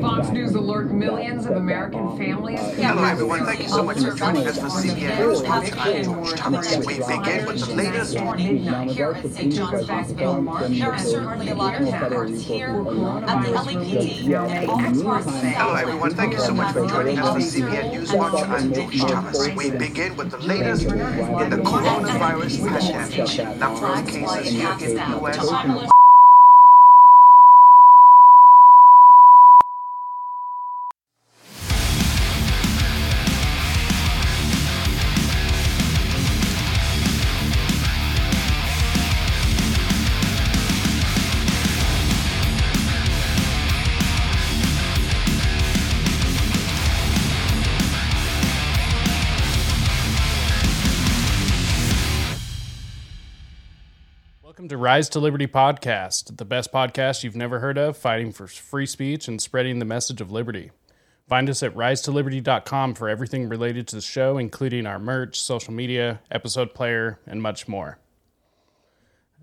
Fox News alert millions of American families. Hello, everyone. Thank you so much for joining us for CBN News Watch. I'm George Thomas. We begin with the latest. Here at St. John's March. There are certainly a lot of efforts here at the LAPD and all the Hello, everyone. Thank you so much for joining us for CBN News Watch. I'm George Thomas. We begin with the latest in the coronavirus pandemic. Number of cases here in the U.S. Rise to Liberty podcast, the best podcast you've never heard of, fighting for free speech and spreading the message of liberty. Find us at risetoliberty.com for everything related to the show, including our merch, social media, episode player, and much more.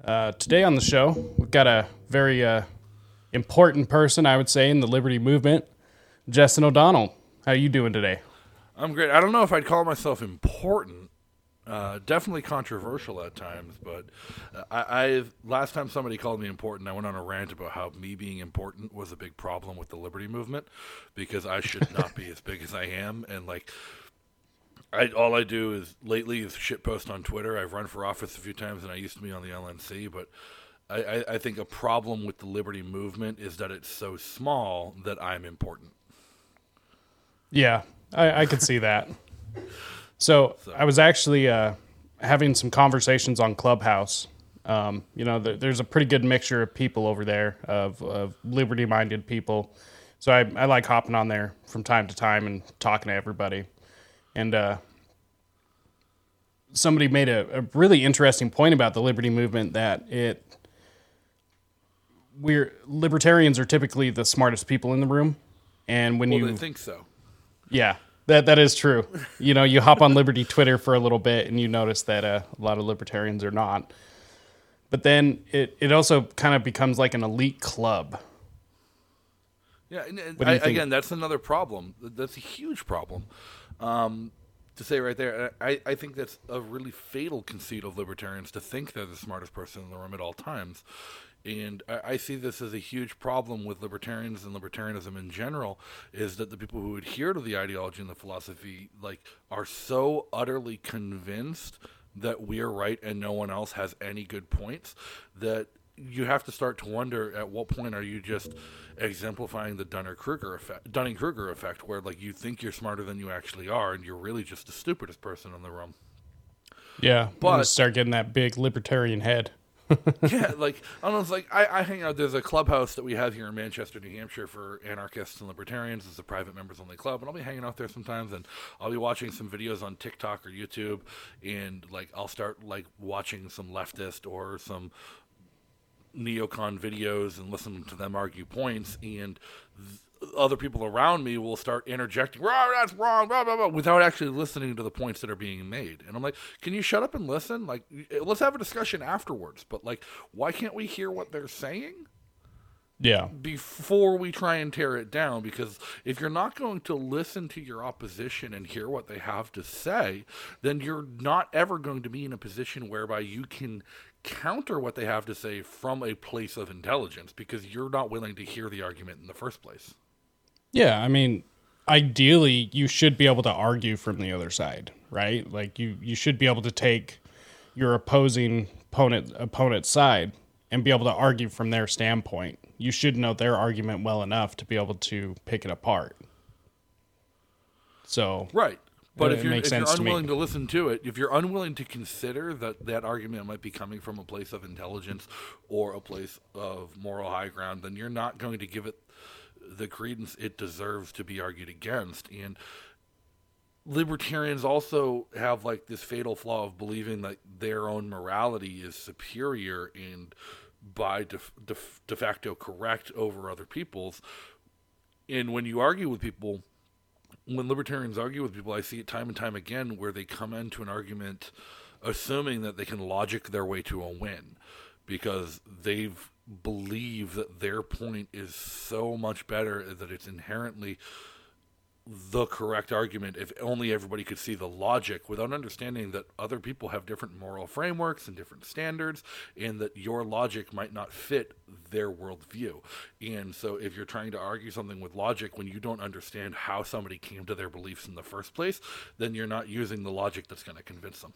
Uh, today on the show, we've got a very uh, important person, I would say, in the liberty movement, Justin O'Donnell. How you doing today? I'm great. I don't know if I'd call myself important. Uh, definitely controversial at times, but uh, I, I last time somebody called me important, I went on a rant about how me being important was a big problem with the liberty movement because I should not be as big as I am, and like. I, all I do is lately is shitpost on Twitter. I've run for office a few times, and I used to be on the LNC. But I, I, I think a problem with the liberty movement is that it's so small that I'm important. Yeah, I, I could see that. So, I was actually uh, having some conversations on Clubhouse. Um, you know, there, there's a pretty good mixture of people over there, of, of liberty minded people. So I, I like hopping on there from time to time and talking to everybody. And uh, somebody made a, a really interesting point about the liberty movement that it we're libertarians are typically the smartest people in the room. And when Well, you they think so. yeah, that that is true. You know, you hop on Liberty Twitter for a little bit, and you notice that uh, a lot of libertarians are not. But then it it also kind of becomes like an elite club. Yeah, and, and What do you I, again, that's another problem. That's a huge problem. Um, to say right there, I, I think that's a really fatal conceit of libertarians to think they're the smartest person in the room at all times. And I, I see this as a huge problem with libertarians and libertarianism in general, is that the people who adhere to the ideology and the philosophy like are so utterly convinced that we're right and no one else has any good points that you have to start to wonder at what point are you just exemplifying the Dunning Kruger effect, Dunning Kruger effect, where like you think you're smarter than you actually are, and you're really just the stupidest person in the room. Yeah, but start getting that big libertarian head. yeah, like I don't know. It's like I, I hang out. There's a clubhouse that we have here in Manchester, New Hampshire, for anarchists and libertarians. It's a private members only club, and I'll be hanging out there sometimes, and I'll be watching some videos on TikTok or YouTube, and like I'll start like watching some leftist or some neocon videos and listen to them argue points, and th- other people around me will start interjecting, "Rah, that's wrong, blah, blah, blah, without actually listening to the points that are being made. And I'm like, can you shut up and listen? Like, eh, let's have a discussion afterwards. But, like, why can't we hear what they're saying? Yeah, before we try and tear it down because if you're not going to listen to your opposition and hear what they have to say then you're not ever going to be in a position whereby you can counter what they have to say from a place of intelligence because you're not willing to hear the argument in the first place yeah. I mean, ideally, you should be able to argue from the other side, right? Like you you should be able to take your opposing opponent opponent's side and be able to argue from their standpoint. You should know their argument well enough to be able to pick it apart. So right but It- if you're, if you're sense to unwilling to listen to it, if you're unwilling to consider that that argument might be coming from a place of intelligence or a place of moral high ground, then you're not going to give it the credence it deserves to be argued against. And libertarians also have like this fatal flaw of believing that their own morality is superior and by de, de, de facto correct over other people's. And when you argue with people, when libertarians argue with people, I see it time and time again where they come into an argument assuming that they can logic their way to a win because they've believe that their point is so much better that it's inherently the correct argument if only everybody could see the logic without understanding that other people have different moral frameworks and different standards and that your logic might not fit their worldview. And so if you're trying to argue something with logic when you don't understand how somebody came to their beliefs in the first place, then you're not using the logic that's going to convince them.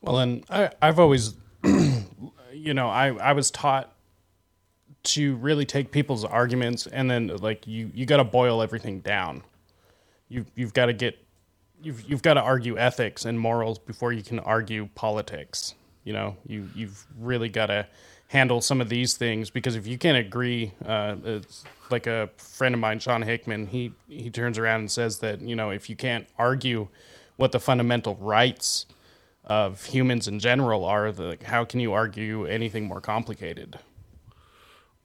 Well, and I, I've always, you know, I, I was taught to really take people's arguments and then like you you got to boil everything down. You you've got to get you've you've got to argue ethics and morals before you can argue politics. You know, you you've really got to handle some of these things because if you can't agree, uh, it's like a friend of mine, Sean Hickman, he he turns around and says that you know if you can't argue what the fundamental rights of humans in general are, the, how can you argue anything more complicated?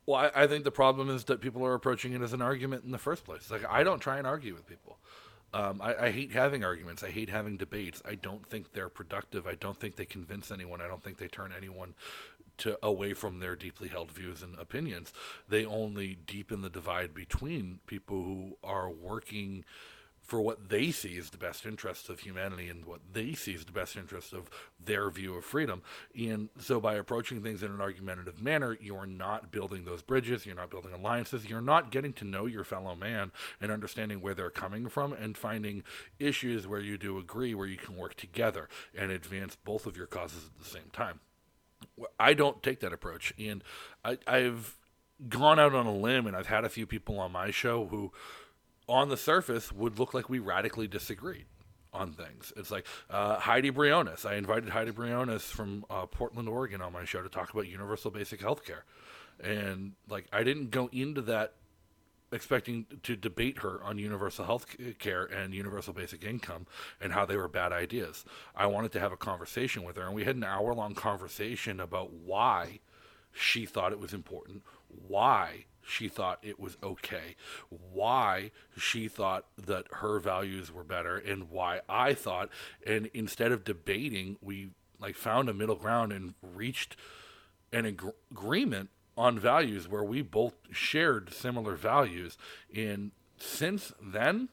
Well, I, think the problem is that people are approaching it as an argument in the first place. Like, I don't try and argue with people. Um, I, I, hate having arguments. I hate having debates. I don't think they're productive. I don't think they convince anyone. I don't think they turn anyone to away from their deeply held views and opinions. They only deepen the divide between people who are working for what they see as the best interests of humanity and what they see as the best interest of their view of freedom. And so, by approaching things in an argumentative manner, you're not building those bridges, you're not building alliances, you're not getting to know your fellow man and understanding where they're coming from and finding issues where you do agree, where you can work together and advance both of your causes at the same time. I don't take that approach, and I, I've gone out on a limb, and I've had a few people on my show who on the surface would look like we radically disagreed on things. It's like uh, Heidi Briones. I invited Heidi Briones from uh, Portland, Oregon, on my show to talk about universal basic health care, and like I didn't go into that expecting to debate her on universal health care and universal basic income and how they were bad ideas. I wanted to have a conversation with her, and we had an hour long conversation about why she thought it was important, why she thought it was okay, why she thought that her values were better, and why I thought. And instead of debating, we like found a middle ground and reached an ag- agreement on values where we both shared similar values. And since then,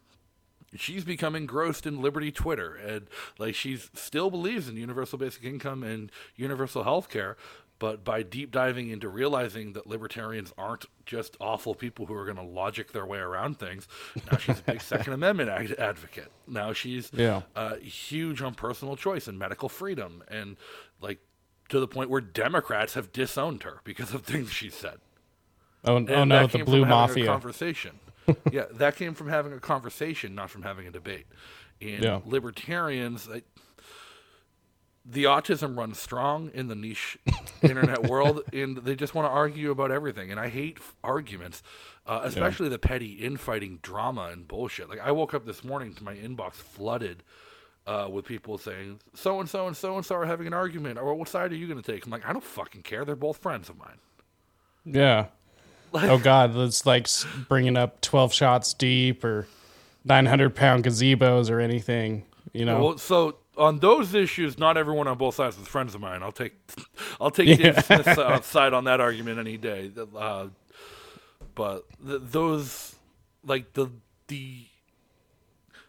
she's become engrossed in Liberty Twitter and like she still believes in universal basic income and universal health care, but by deep diving into realizing that libertarians aren't just awful people who are going to logic their way around things, now she's a big Second Amendment ad- advocate. Now she's yeah. uh, huge on personal choice and medical freedom, and like to the point where Democrats have disowned her because of things she said. Oh, oh no, the blue mafia conversation. yeah, that came from having a conversation, not from having a debate. And yeah. libertarians, the autism runs strong in the niche internet world, and they just want to argue about everything. And I hate arguments, uh, especially yeah. the petty infighting drama and bullshit. Like I woke up this morning to my inbox flooded uh, with people saying so and so and so and so are having an argument, or what side are you going to take? I'm like, I don't fucking care. They're both friends of mine. Yeah. oh God, it's like bringing up twelve shots deep or nine hundred pound gazebos or anything. You know. Well, so on those issues, not everyone on both sides is friends of mine. I'll take, I'll take yeah. Smith's uh, side on that argument any day. Uh, but th- those, like the the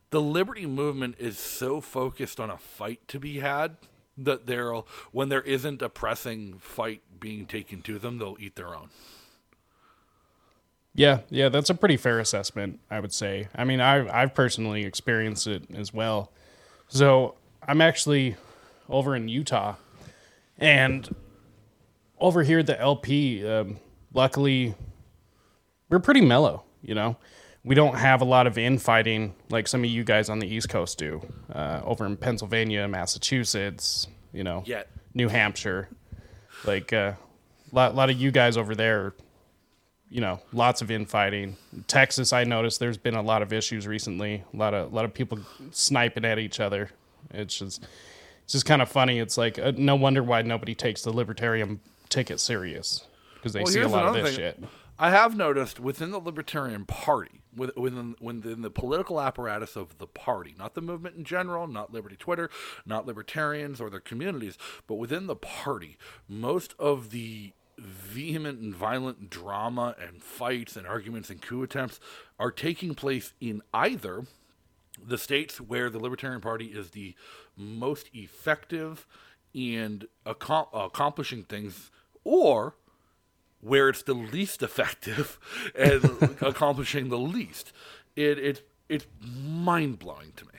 the liberty movement is so focused on a fight to be had that they'll when there isn't a pressing fight being taken to them, they'll eat their own. Yeah, yeah, that's a pretty fair assessment, I would say. I mean, I've I've personally experienced it as well. So I'm actually over in Utah, and over here at the LP. Um, luckily, we're pretty mellow. You know, we don't have a lot of infighting like some of you guys on the East Coast do. Uh, over in Pennsylvania, Massachusetts, you know, Yet. New Hampshire, like a uh, lot, lot of you guys over there. You know, lots of infighting. Texas, I noticed there's been a lot of issues recently. A lot of a lot of people sniping at each other. It's just it's just kind of funny. It's like uh, no wonder why nobody takes the libertarian ticket serious because they well, see a lot of this thing. shit. I have noticed within the Libertarian Party, within within the political apparatus of the party, not the movement in general, not Liberty Twitter, not libertarians or their communities, but within the party, most of the vehement and violent drama and fights and arguments and coup attempts are taking place in either the states where the Libertarian Party is the most effective and accom- accomplishing things, or where it's the least effective and accomplishing the least. It, it it's mind blowing to me.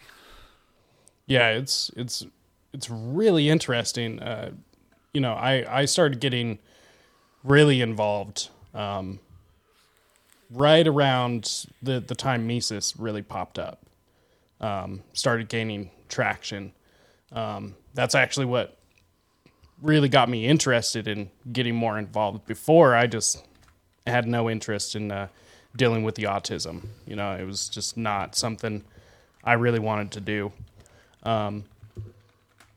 Yeah, it's it's it's really interesting. Uh, you know, I I started getting really involved um, right around the the time Mises really popped up, um, started gaining traction. Um, that's actually what really got me interested in getting more involved. Before, I just had no interest in uh, dealing with the autism. You know, it was just not something I really wanted to do. Um,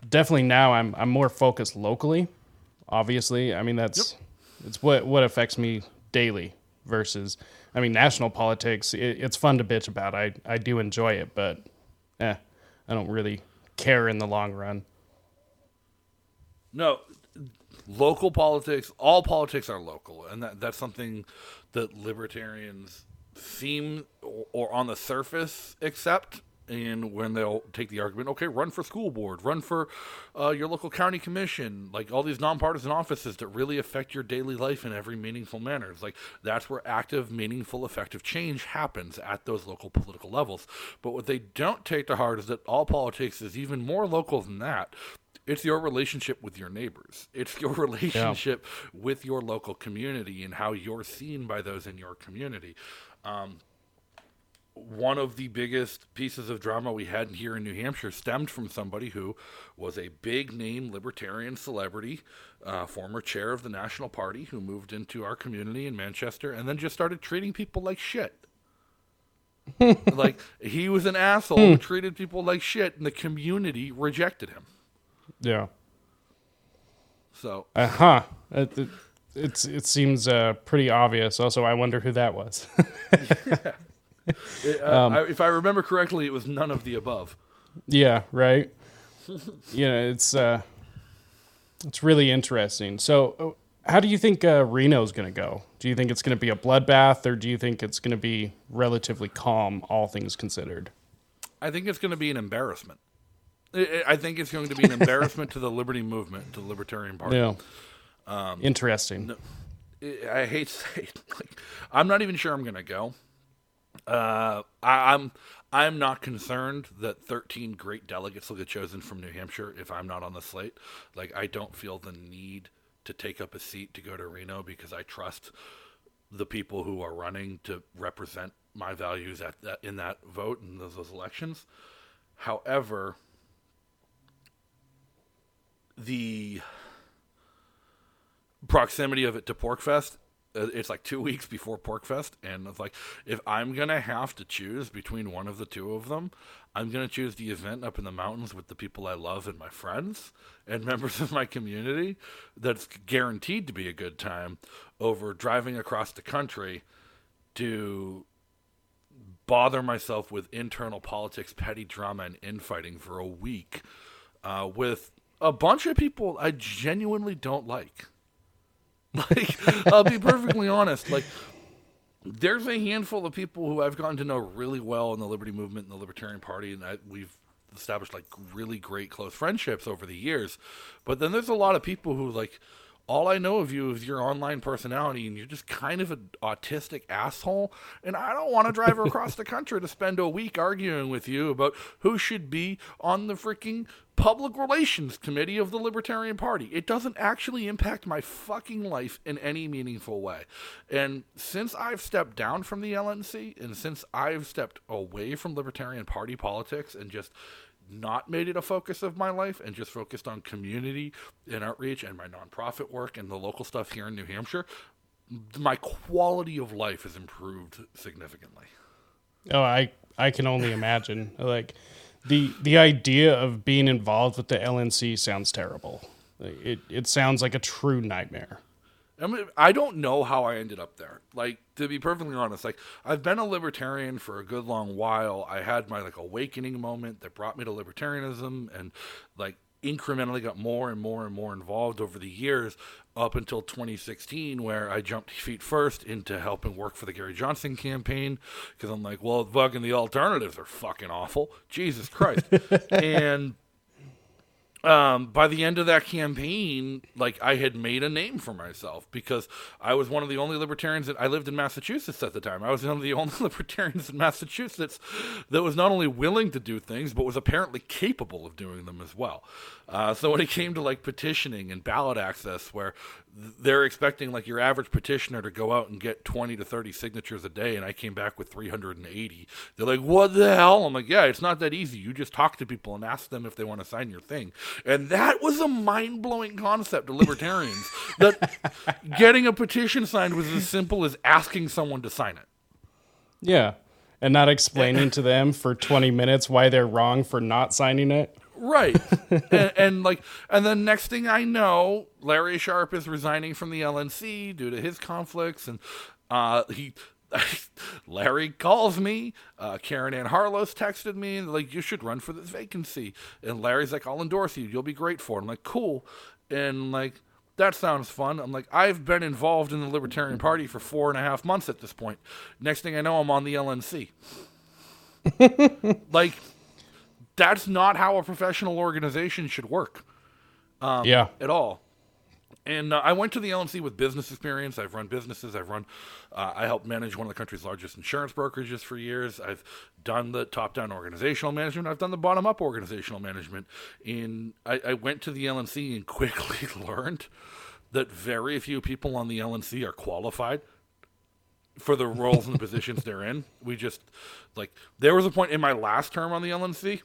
definitely now, I'm I'm more focused locally. Obviously, I mean that's it's what what affects me daily versus. I mean, national politics. It, it's fun to bitch about. I I do enjoy it, but eh, I don't really care in the long run. No, local politics, all politics are local, and that, that's something that libertarians seem or, or on the surface accept. And when they'll take the argument, okay, run for school board, run for uh, your local county commission, like all these nonpartisan offices that really affect your daily life in every meaningful manner. It's like that's where active, meaningful, effective change happens at those local political levels. But what they don't take to heart is that all politics is even more local than that it's your relationship with your neighbors. It's your relationship yeah. with your local community and how you're seen by those in your community. Um, one of the biggest pieces of drama we had here in New Hampshire stemmed from somebody who was a big name libertarian celebrity, uh, former chair of the National Party, who moved into our community in Manchester and then just started treating people like shit. like he was an asshole who treated people like shit, and the community rejected him. Yeah. So. Uh huh. It, it, it seems uh, pretty obvious. Also, I wonder who that was. it, uh, um, I, if I remember correctly, it was none of the above. Yeah. Right. you know, it's uh, it's really interesting. So, uh, how do you think uh, Reno's going to go? Do you think it's going to be a bloodbath, or do you think it's going to be relatively calm, all things considered? I think it's going to be an embarrassment. I think it's going to be an embarrassment to the Liberty movement, to the Libertarian Party. Yeah. Um, Interesting. No, I hate to say it. Like, I'm not even sure I'm going to go. Uh, I, I'm I'm not concerned that 13 great delegates will get chosen from New Hampshire if I'm not on the slate. Like I don't feel the need to take up a seat to go to Reno because I trust the people who are running to represent my values at that in that vote in those, those elections. However, the proximity of it to PorcFest. Uh, it's like two weeks before PorcFest, and it's like if I'm gonna have to choose between one of the two of them, I'm gonna choose the event up in the mountains with the people I love and my friends and members of my community. That's guaranteed to be a good time over driving across the country to bother myself with internal politics, petty drama, and infighting for a week uh, with a bunch of people I genuinely don't like. Like, I'll be perfectly honest. Like, there's a handful of people who I've gotten to know really well in the Liberty Movement and the Libertarian Party, and I, we've established like really great close friendships over the years. But then there's a lot of people who like all I know of you is your online personality, and you're just kind of an autistic asshole. And I don't want to drive across the country to spend a week arguing with you about who should be on the freaking public relations committee of the Libertarian Party. It doesn't actually impact my fucking life in any meaningful way. And since I've stepped down from the LNC, and since I've stepped away from Libertarian Party politics and just not made it a focus of my life and just focused on community and outreach and my nonprofit work and the local stuff here in New Hampshire, my quality of life has improved significantly. Oh, I I can only imagine. like the the idea of being involved with the LNC sounds terrible. It it sounds like a true nightmare. I mean, I don't know how I ended up there. Like to be perfectly honest, like I've been a libertarian for a good long while. I had my like awakening moment that brought me to libertarianism, and like incrementally got more and more and more involved over the years up until 2016 where I jumped feet first into helping work for the Gary Johnson campaign because I'm like, well, fucking the alternatives are fucking awful. Jesus Christ. and um, by the end of that campaign, like I had made a name for myself because I was one of the only libertarians that I lived in Massachusetts at the time. I was one of the only libertarians in Massachusetts that was not only willing to do things, but was apparently capable of doing them as well. Uh, so when it came to like petitioning and ballot access, where they're expecting like your average petitioner to go out and get 20 to 30 signatures a day and i came back with 380 they're like what the hell i'm like yeah it's not that easy you just talk to people and ask them if they want to sign your thing and that was a mind-blowing concept to libertarians that getting a petition signed was as simple as asking someone to sign it Yeah. And not explaining to them for 20 minutes why they're wrong for not signing it. Right. and, and like, and then next thing I know, Larry Sharpe is resigning from the LNC due to his conflicts, and uh, he. Larry calls me. Uh, Caryn Ann Harlos texted me, and like, you should run for this vacancy. And Larry's like, I'll endorse you. You'll be great for it. I'm like, cool. And like, that sounds fun. I'm like, I've been involved in the Libertarian Party for four and a half months at this point. Next thing I know, I'm on the LNC. like, that's not how a professional organization should work yeah. at all. And uh, I went to the LNC with business experience. I've run businesses. I've run. Uh, I helped manage one of the country's largest insurance brokerages for years. I've done the top-down organizational management. I've done the bottom-up organizational management. And I, I went to the LNC and quickly learned that very few people on the LNC are qualified for the roles and the positions they're in. We just like there was a point in my last term on the LNC,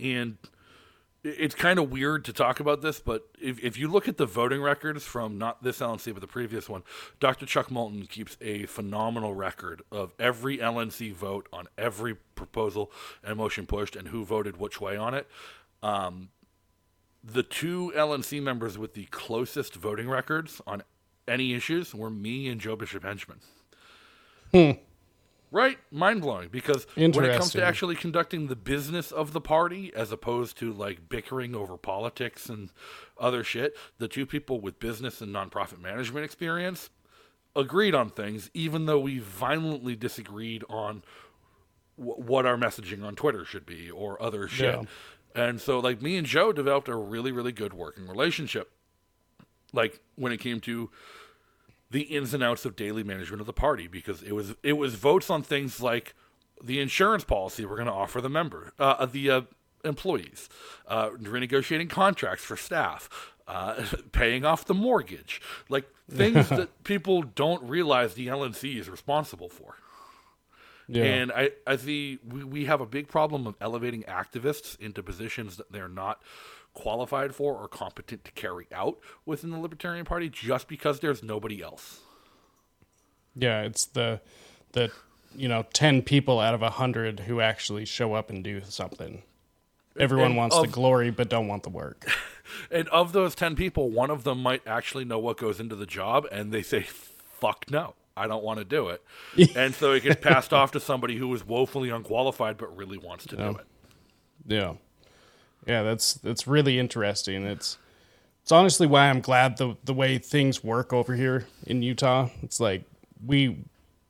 and it's kind of weird to talk about this, but if, if you look at the voting records from not this LNC but the previous one, Dr. Chuck Moulton keeps a phenomenal record of every LNC vote on every proposal and motion pushed and who voted which way on it. Um, the two LNC members with the closest voting records on any issues were me and Joe Bishop Henchman. Right? Mind blowing. Because when it comes to actually conducting the business of the party, as opposed to like bickering over politics and other shit, the two people with business and nonprofit management experience agreed on things, even though we violently disagreed on wh- what our messaging on Twitter should be or other shit. Yeah. And so, like, me and Joe developed a really, really good working relationship. Like, when it came to the ins and outs of daily management of the party because it was it was votes on things like the insurance policy we're going to offer the member uh, the uh, employees uh, renegotiating contracts for staff uh, paying off the mortgage like things that people don't realize the LNC is responsible for Yeah. and I, I see we, we have a big problem of elevating activists into positions that they're not qualified for or competent to carry out within the Libertarian Party just because there's nobody else. Yeah, it's the the you know ten people out of a hundred who actually show up and do something. Everyone And wants the glory, but don't want the work. And of those 10 people, one of them might actually know what goes into the job, and they say, fuck no, I don't want to do it. and so it gets passed off to somebody who is woefully unqualified but really wants to do it. Yeah, yeah, that's that's really interesting. It's it's honestly why I'm glad the the way things work over here in Utah. It's like we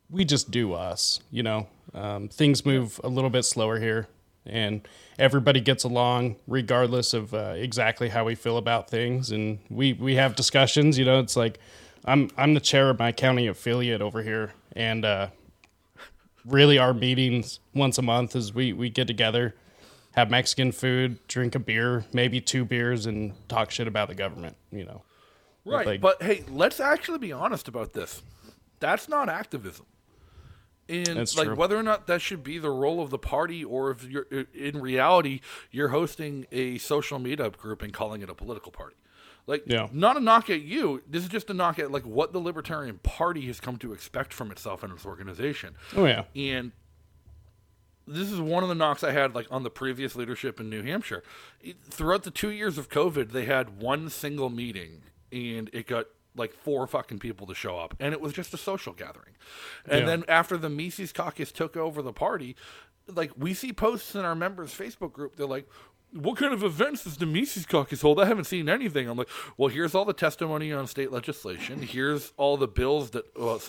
we just do us, you know. Um, things move a little bit slower here, and everybody gets along regardless of uh, exactly how we feel about things. And we we have discussions. You know, it's like I'm I'm the chair of my county affiliate over here, and uh, really our meetings once a month is we we get together have Mexican food, drink a beer, maybe two beers, and talk shit about the government. You know, Right. Like- but hey, let's actually be honest about this. That's not activism. And That's like true. whether or not that should be the role of the party, or if you're in reality you're hosting a social meetup group and calling it a political party. Like, Yeah. not a knock at you. This is just a knock at like what the Libertarian Party has come to expect from itself and its organization. oh yeah, And this is one of the knocks I had like on the previous leadership in New Hampshire. Throughout the two years of COVID, they had one single meeting, and it got like four fucking people to show up, and it was just a social gathering. And Yeah. then after the Mises caucus took over the party, like we see posts in our members' Facebook group, they're like, what kind of events does the Mises Caucus hold? I haven't seen anything. I'm like, well, here's all the testimony on state legislation. Here's all the bills that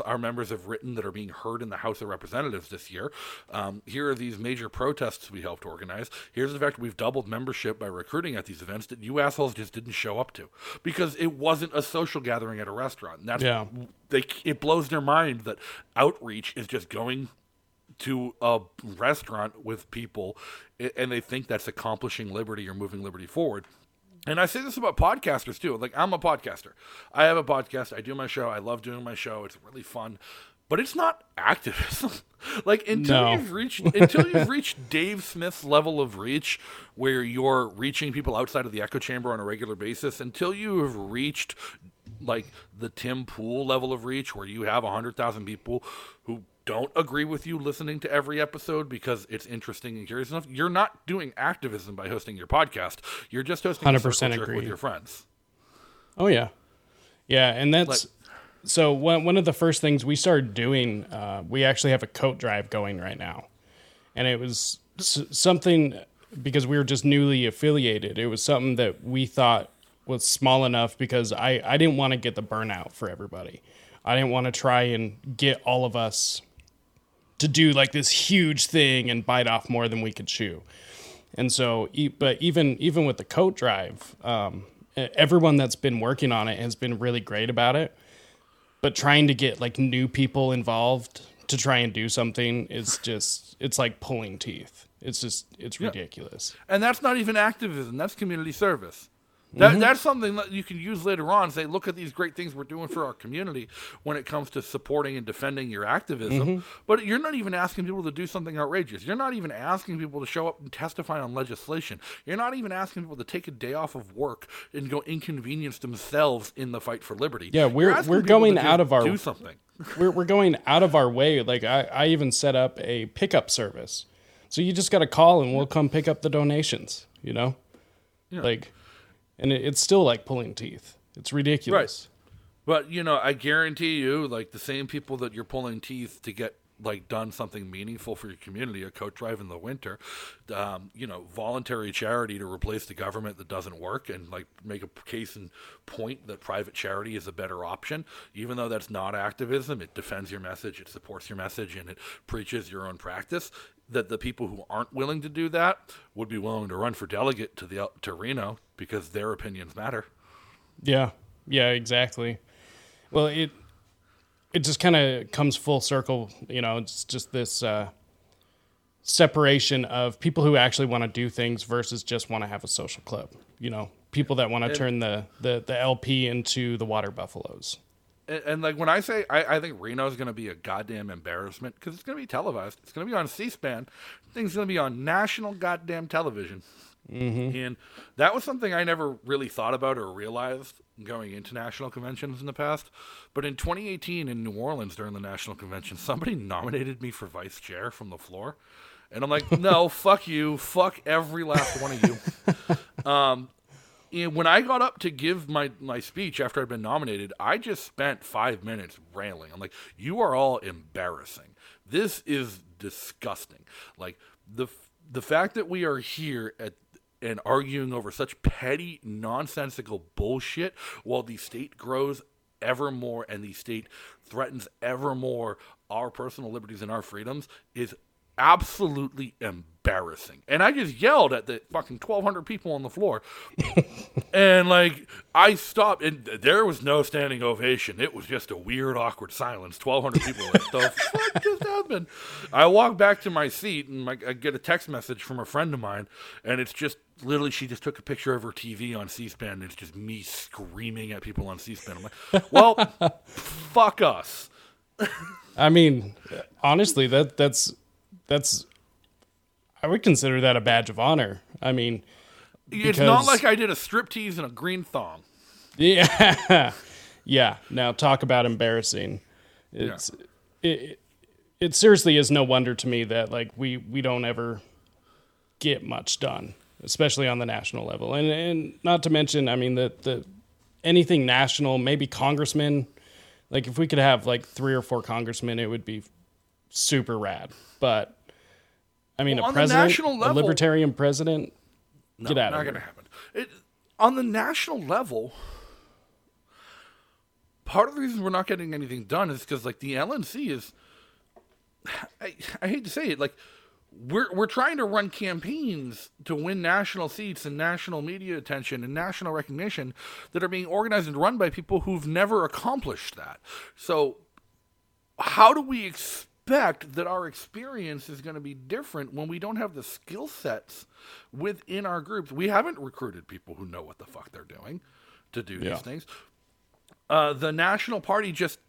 our members have written that are being heard in the House of Representatives this year. Um, here are these major protests we helped organize. Here's the fact we've doubled membership by recruiting at these events that you assholes just didn't show up to because it wasn't a social gathering at a restaurant. And that's Yeah. they it blows their mind that outreach is just going to a restaurant with people and they think that's accomplishing liberty or moving liberty forward. And I say this about podcasters too. Like I'm a podcaster. I have a podcast. I do my show. I love doing my show. It's really fun. But it's not activism. like until No. you've reached until you've reached Dave Smith's level of reach where you're reaching people outside of the echo chamber on a regular basis, until you have reached like the Tim Pool level of reach where you have 100,000 people who don't agree with you listening to every episode because it's interesting and curious enough, you're not doing activism by hosting your podcast. You're just hosting a 100% circle jerk agree. with your friends. Oh yeah, yeah, and that's Like- so one one of the first things we started doing. Uh, we actually have a coat drive going right now, and it was something because we were just newly affiliated. It was something that we thought was small enough because I I didn't want to get the burnout for everybody. I didn't want to try and get all of us to do like this huge thing and bite off more than we could chew. And so, but even even with the coat drive, um, everyone that's been working on it has been really great about it. But trying to get like new people involved to try and do something is just it's like pulling teeth. It's just it's ridiculous. And that's not even activism, that's community service. That, mm-hmm. That's something that you can use later on. Say, look at these great things we're doing for our community when it comes to supporting and defending your activism. Mm-hmm. But you're not even asking people to do something outrageous. You're not even asking people to show up and testify on legislation. You're not even asking people to take a day off of work and go inconvenience themselves in the fight for liberty. Yeah, we're- we're going out of our- do something. we're we're going out of our way. Like I, I even set up a pickup service. So you just got to call and we'll come pick up the donations, you know? Like and it, it's still like pulling teeth. It's ridiculous. Right. But you know, I guarantee you, like the same people that you're pulling teeth to get like done something meaningful for your community, a coat drive in the winter, um, you know, voluntary charity to replace the government that doesn't work, and like make a case and point that private charity is a better option, even though that's not activism. It defends your message, it supports your message, and it preaches your own practice. That the people who aren't willing to do that would be willing to run for delegate to the to Reno because their opinions matter. Yeah. Yeah, exactly. Well, it it just kind of comes full circle, you know, it's just this uh separation of people who actually want to do things versus just want to have a social club, you know, people that want to turn the, the the LP into the water buffaloes. And, and like when I say I, I think Reno's going to be a goddamn embarrassment because it's going to be televised. It's going to be on C-SPAN. Thing's going to be on national goddamn television. Mm-hmm. And that was something I never really thought about or realized going into national conventions in the past. But in 2018 in New Orleans during the national convention, somebody nominated me for vice chair from the floor. And I'm like, no, fuck you. Fuck every last one of you. Um, when I got up to give my, my speech after I'd been nominated, I just spent five minutes railing. I'm like, you are all embarrassing. This is disgusting. Like the the fact that we are here at and arguing over such petty, nonsensical bullshit while the state grows ever more and the state threatens ever more our personal liberties and our freedoms is absolutely embarrassing. And I just yelled at the fucking 1,200 people on the floor. and like, I stopped, and there was no standing ovation. It was just a weird, awkward silence. 1,200 people were like, the fuck just happened? I walk back to my seat, and I, I get a text message from a friend of mine, and it's just literally she just took a picture of her TV on C-SPAN, and it's just me screaming at people on C-SPAN. I'm like, well, fuck us. I mean, honestly, that that's that's I would consider that a badge of honor. I mean, It's not like I did a striptease and a green thong. Yeah, yeah. Now talk about embarrassing. It's it, it seriously is no wonder to me that like we we don't ever get much done, especially on the national level, and and not to mention, I mean the the anything national, maybe congressmen. Like if we could have like three or four congressmen, it would be super rad. But I mean, Well, a president, national a libertarian president, No, Get out not going to happen. It, on the national level, part of the reason we're not getting anything done is because like the LNC is. I, I hate to say it, like we're we're trying to run campaigns to win national seats and national media attention and national recognition that are being organized and run by people who've never accomplished that. So how do we expect that our experience is going to be different when we don't have the skill sets within our groups? We haven't recruited people who know what the fuck they're doing to do Yeah. these things. Uh, the National Party just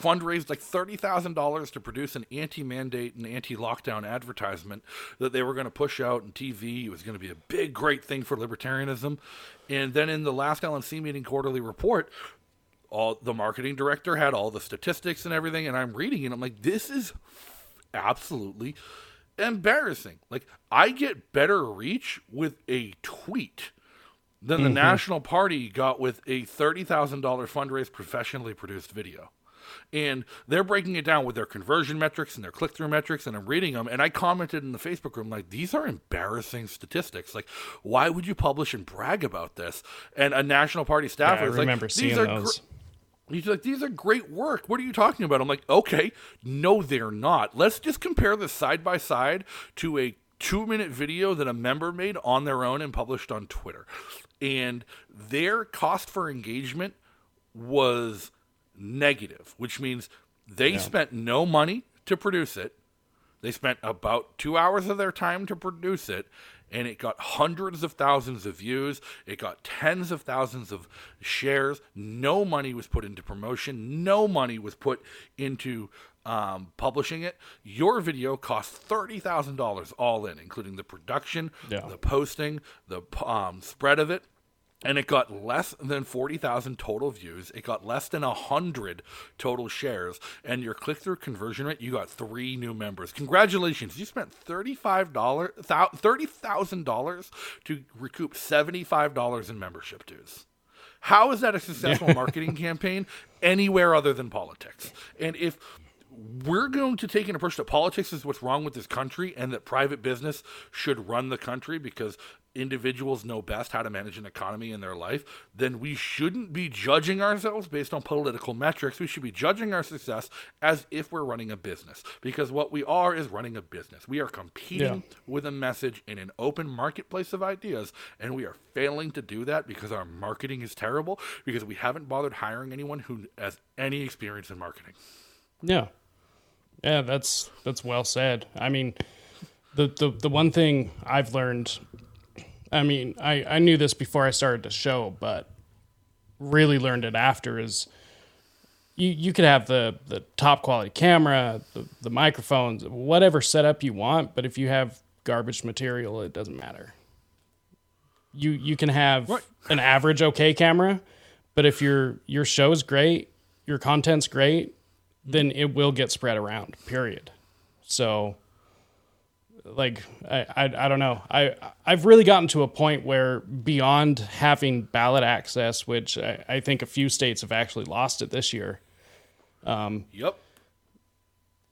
fundraised like thirty thousand dollars to produce an anti-mandate and anti-lockdown advertisement that they were going to push out on TV. It was going to be a big, great thing for libertarianism. And then in the last LNC meeting quarterly report, all the marketing director had all the statistics and everything, and I'm reading it. I'm like, this is absolutely embarrassing. Like, I get better reach with a tweet than the mm-hmm. National Party got with a thirty thousand dollar fundraise professionally produced video. And they're breaking it down with their conversion metrics and their click through metrics, and I'm reading them. And I commented in the Facebook room, like, these are embarrassing statistics. Like, why would you publish and brag about this? And a National Party staffer I is like, remember these seeing are those. He's like, these are great work. What are you talking about? I'm like, okay, no, they're not. Let's just compare this side by side to a two minute video that a member made on their own and published on Twitter. And their cost for engagement was negative, which means they spent no money to produce it. They spent about two hours of their time to produce it, and it got hundreds of thousands of views. It got tens of thousands of shares. No money was put into promotion. No money was put into um, publishing it. Your video cost thirty thousand dollars all in, including the production, Yeah. the posting, the um, spread of it and it got less than 40,000 total views. It got less than 100 total shares. And your click through conversion rate, you got three new members. Congratulations. You spent $35, thou- $30,000 to recoup $75 in membership dues. How is that a successful marketing campaign anywhere other than politics? And if we're going to take an approach that politics is what's wrong with this country and that private business should run the country because individuals know best how to manage an economy in their life, then we shouldn't be judging ourselves based on political metrics. We should be judging our success as if we're running a business because what we are is running a business. We are competing Yeah. with a message in an open marketplace of ideas, and we are failing to do that because our marketing is terrible because we haven't bothered hiring anyone who has any experience in marketing. Yeah. Yeah, that's that's well said. I mean, the the the one thing I've learned I mean, I I knew this before I started the show, but really learned it after is you you could have the the top quality camera, the the microphones, whatever setup you want, but if you have garbage material, it doesn't matter. You you can have Right. an average okay camera, but if your your show is great, your content's great, then it will get spread around. Period. So, like, I, I, I don't know. I I've really gotten to a point where beyond having ballot access, which I, I think a few states have actually lost it this year, Yep.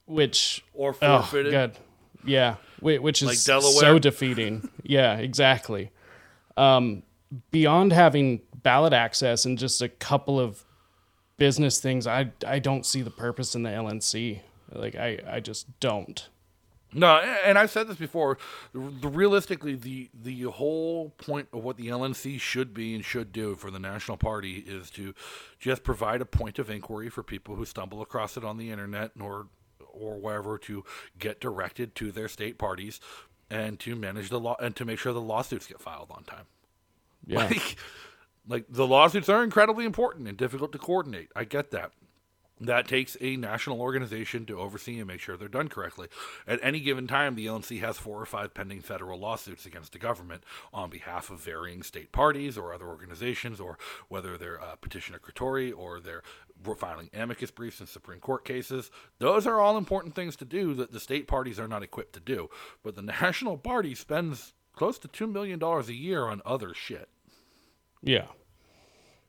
which Or oh forfeited. god, yeah, whi- which is Like Delaware? so defeating. yeah, exactly. Um, beyond having ballot access and just a couple of business things, I I don't see the purpose in the LNC. Like I I just don't. No, and I've said this before. The, realistically, the the whole point of what the LNC should be and should do for the National Party is to just provide a point of inquiry for people who stumble across it on the internet or or wherever to get directed to their state parties and to manage the law and to make sure the lawsuits get filed on time. Yeah. Like, like the lawsuits are incredibly important and difficult to coordinate. I get that. That takes a national organization to oversee and make sure they're done correctly. At any given time, the LNC has four or five pending federal lawsuits against the government on behalf of varying state parties or other organizations, or whether they're uh, petitioner certiorari or they're filing amicus briefs in Supreme Court cases. Those are all important things to do that the state parties are not equipped to do. But the national party spends close to $2 million a year on other shit. Yeah.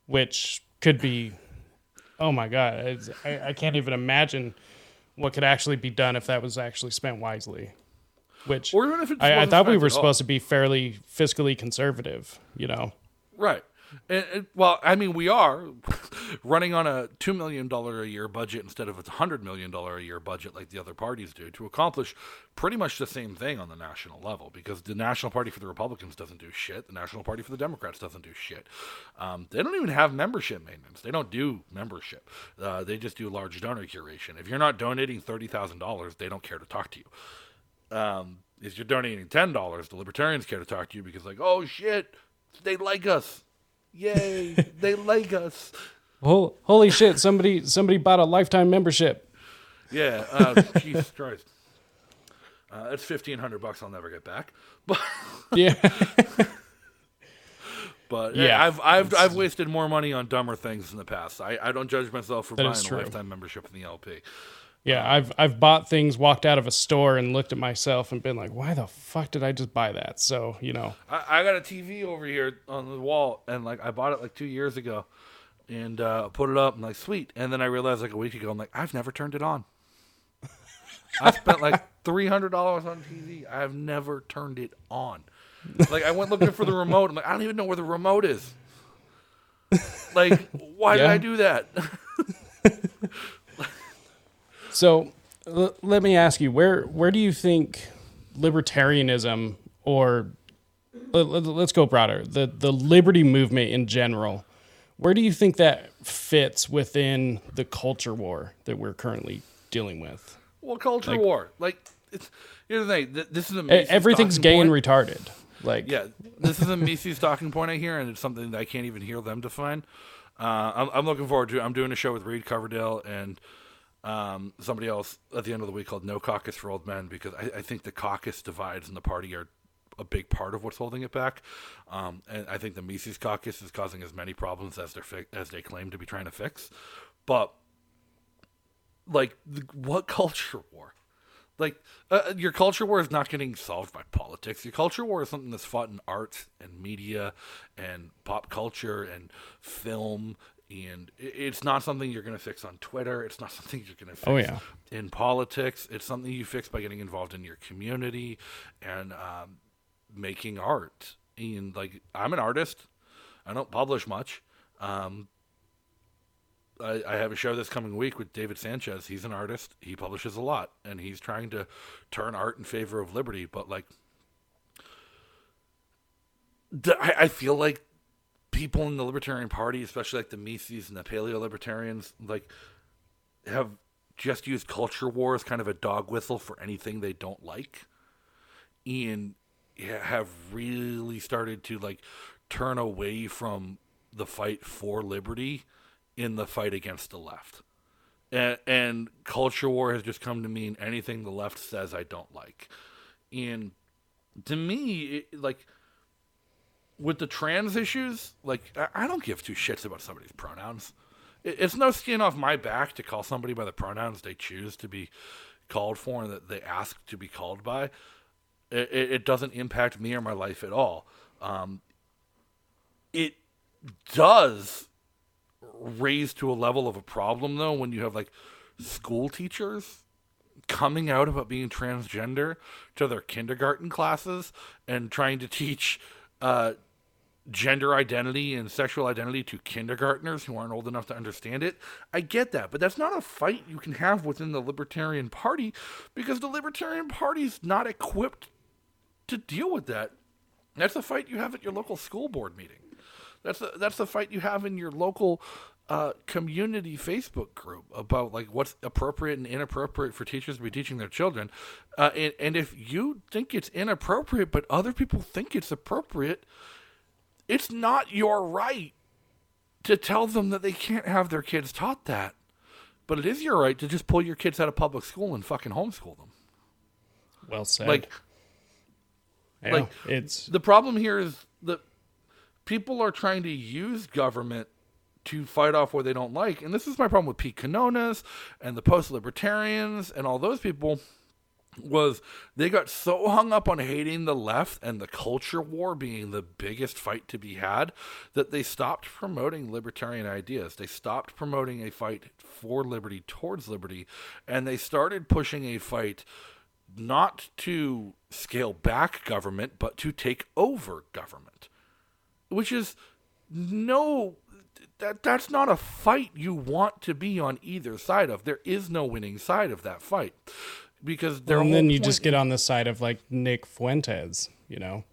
Which could be, oh my God, I, I can't even imagine what could actually be done if that was actually spent wisely. which Or even if it I, I thought we were all. supposed to be fairly fiscally conservative. You know, Right. And, and- well, I mean, we are running on a two million dollar a year budget instead of a hundred million dollar a year budget like the other parties do to accomplish pretty much the same thing on the national level. Because the National Party for the Republicans doesn't do shit. The National Party for the Democrats doesn't do shit. Um, they don't even have membership maintenance. They don't do membership. Uh, they just do large donor curation. If you're not donating thirty thousand dollars, they don't care to talk to you um, if you're donating ten dollars, the libertarians care to talk to you because like, oh shit, they like us, yay, they like us. Hol- holy shit! Somebody somebody bought a lifetime membership. Yeah, uh, Jesus Christ, uh, that's fifteen hundred bucks I'll never get back. But Yeah, but yeah, Yeah, I've I've I've wasted more money on dumber things in the past. I, I don't judge myself for That buying a lifetime membership in the LP. Yeah. I've I've bought things, walked out of a store, and looked at myself and been like, "Why the fuck did I just buy that?" So you know, I, I got a TV over here on the wall, and like I bought it like two years ago, and uh, put it up, and like sweet. And then I realized like a week ago, I'm like, I've never turned it on. I spent like three hundred dollars on TV. I've never turned it on. Like I went looking for the remote. I'm like, I don't even know where the remote is. Like, why did I do that? So l- let me ask you where where do you think libertarianism or let, let- let's go broader the the liberty movement in general where do you think that fits within the culture war that we're currently dealing with well, culture Like- war. Like, it's here's the thing. This is a everything's gay point. and retarded like Yeah, this is a Mises talking point I hear, and it's something that I can't even hear them define. Uh, I'm, I'm looking forward to. it. I'm doing a show with Reed Coverdale and um, somebody else at the end of the week called No Caucus for Old Men because I, I think the caucus divides in the party are a big part of what's holding it back. Um, and I think the Mises caucus is causing as many problems as they fi- as they claim to be trying to fix. But like, the, what culture war? like uh, your culture war is not getting solved by politics. Your culture war is something that's fought in art and media and pop culture and film, and it's not something you're going to fix on Twitter. It's not something you're going to fix Oh, yeah. in politics. It's something you fix by getting involved in your community and um, making art. And like, I'm an artist. I don't publish much. Um, I, I have a show this coming week with David Sanchez. He's an artist. He publishes a lot, and he's trying to turn art in favor of liberty. But like, I feel like people in the Libertarian Party, especially like the Mises and the Paleo Libertarians, like have just used culture war as kind of a dog whistle for anything they don't like, and have really started to like turn away from the fight for liberty in the fight against the left. And, and culture war has just come to mean anything the left says I don't like. And to me, it, like with the trans issues, like I, don't give two shits about somebody's pronouns. It's no skin off my back to call somebody by the pronouns they choose to be called for and that they ask to be called by. It, it, it doesn't impact me or my life at all. Um, it does raise to a level of a problem though when you have like school teachers coming out about being transgender to their kindergarten classes and trying to teach uh, gender identity and sexual identity to kindergartners who aren't old enough to understand it. I get that, but that's not a fight you can have within the Libertarian Party because the Libertarian Party's not equipped to deal with that. That's a fight you have at your local school board meeting. That's the, that's the fight you have in your local uh, community Facebook group about like what's appropriate and inappropriate for teachers to be teaching their children. Uh, and, and if you think it's inappropriate, but other people think it's appropriate, it's not your right to tell them that they can't have their kids taught that. But it is your right to just pull your kids out of public school and fucking homeschool them. well said Like Yeah, like, it's the problem here is that people are trying to use government to fight off what they don't like. And this is my problem with Pete Quinones and the post libertarians and all those people was they got so hung up on hating the left and the culture war being the biggest fight to be had that they stopped promoting libertarian ideas. They stopped promoting a fight for liberty towards liberty and they started pushing a fight not to scale back government, but to take over government, which is no. That, that's not a fight you want to be on either side of. There is no winning side of that fight because their and then you just get on the side of like Nick Fuentes, you know.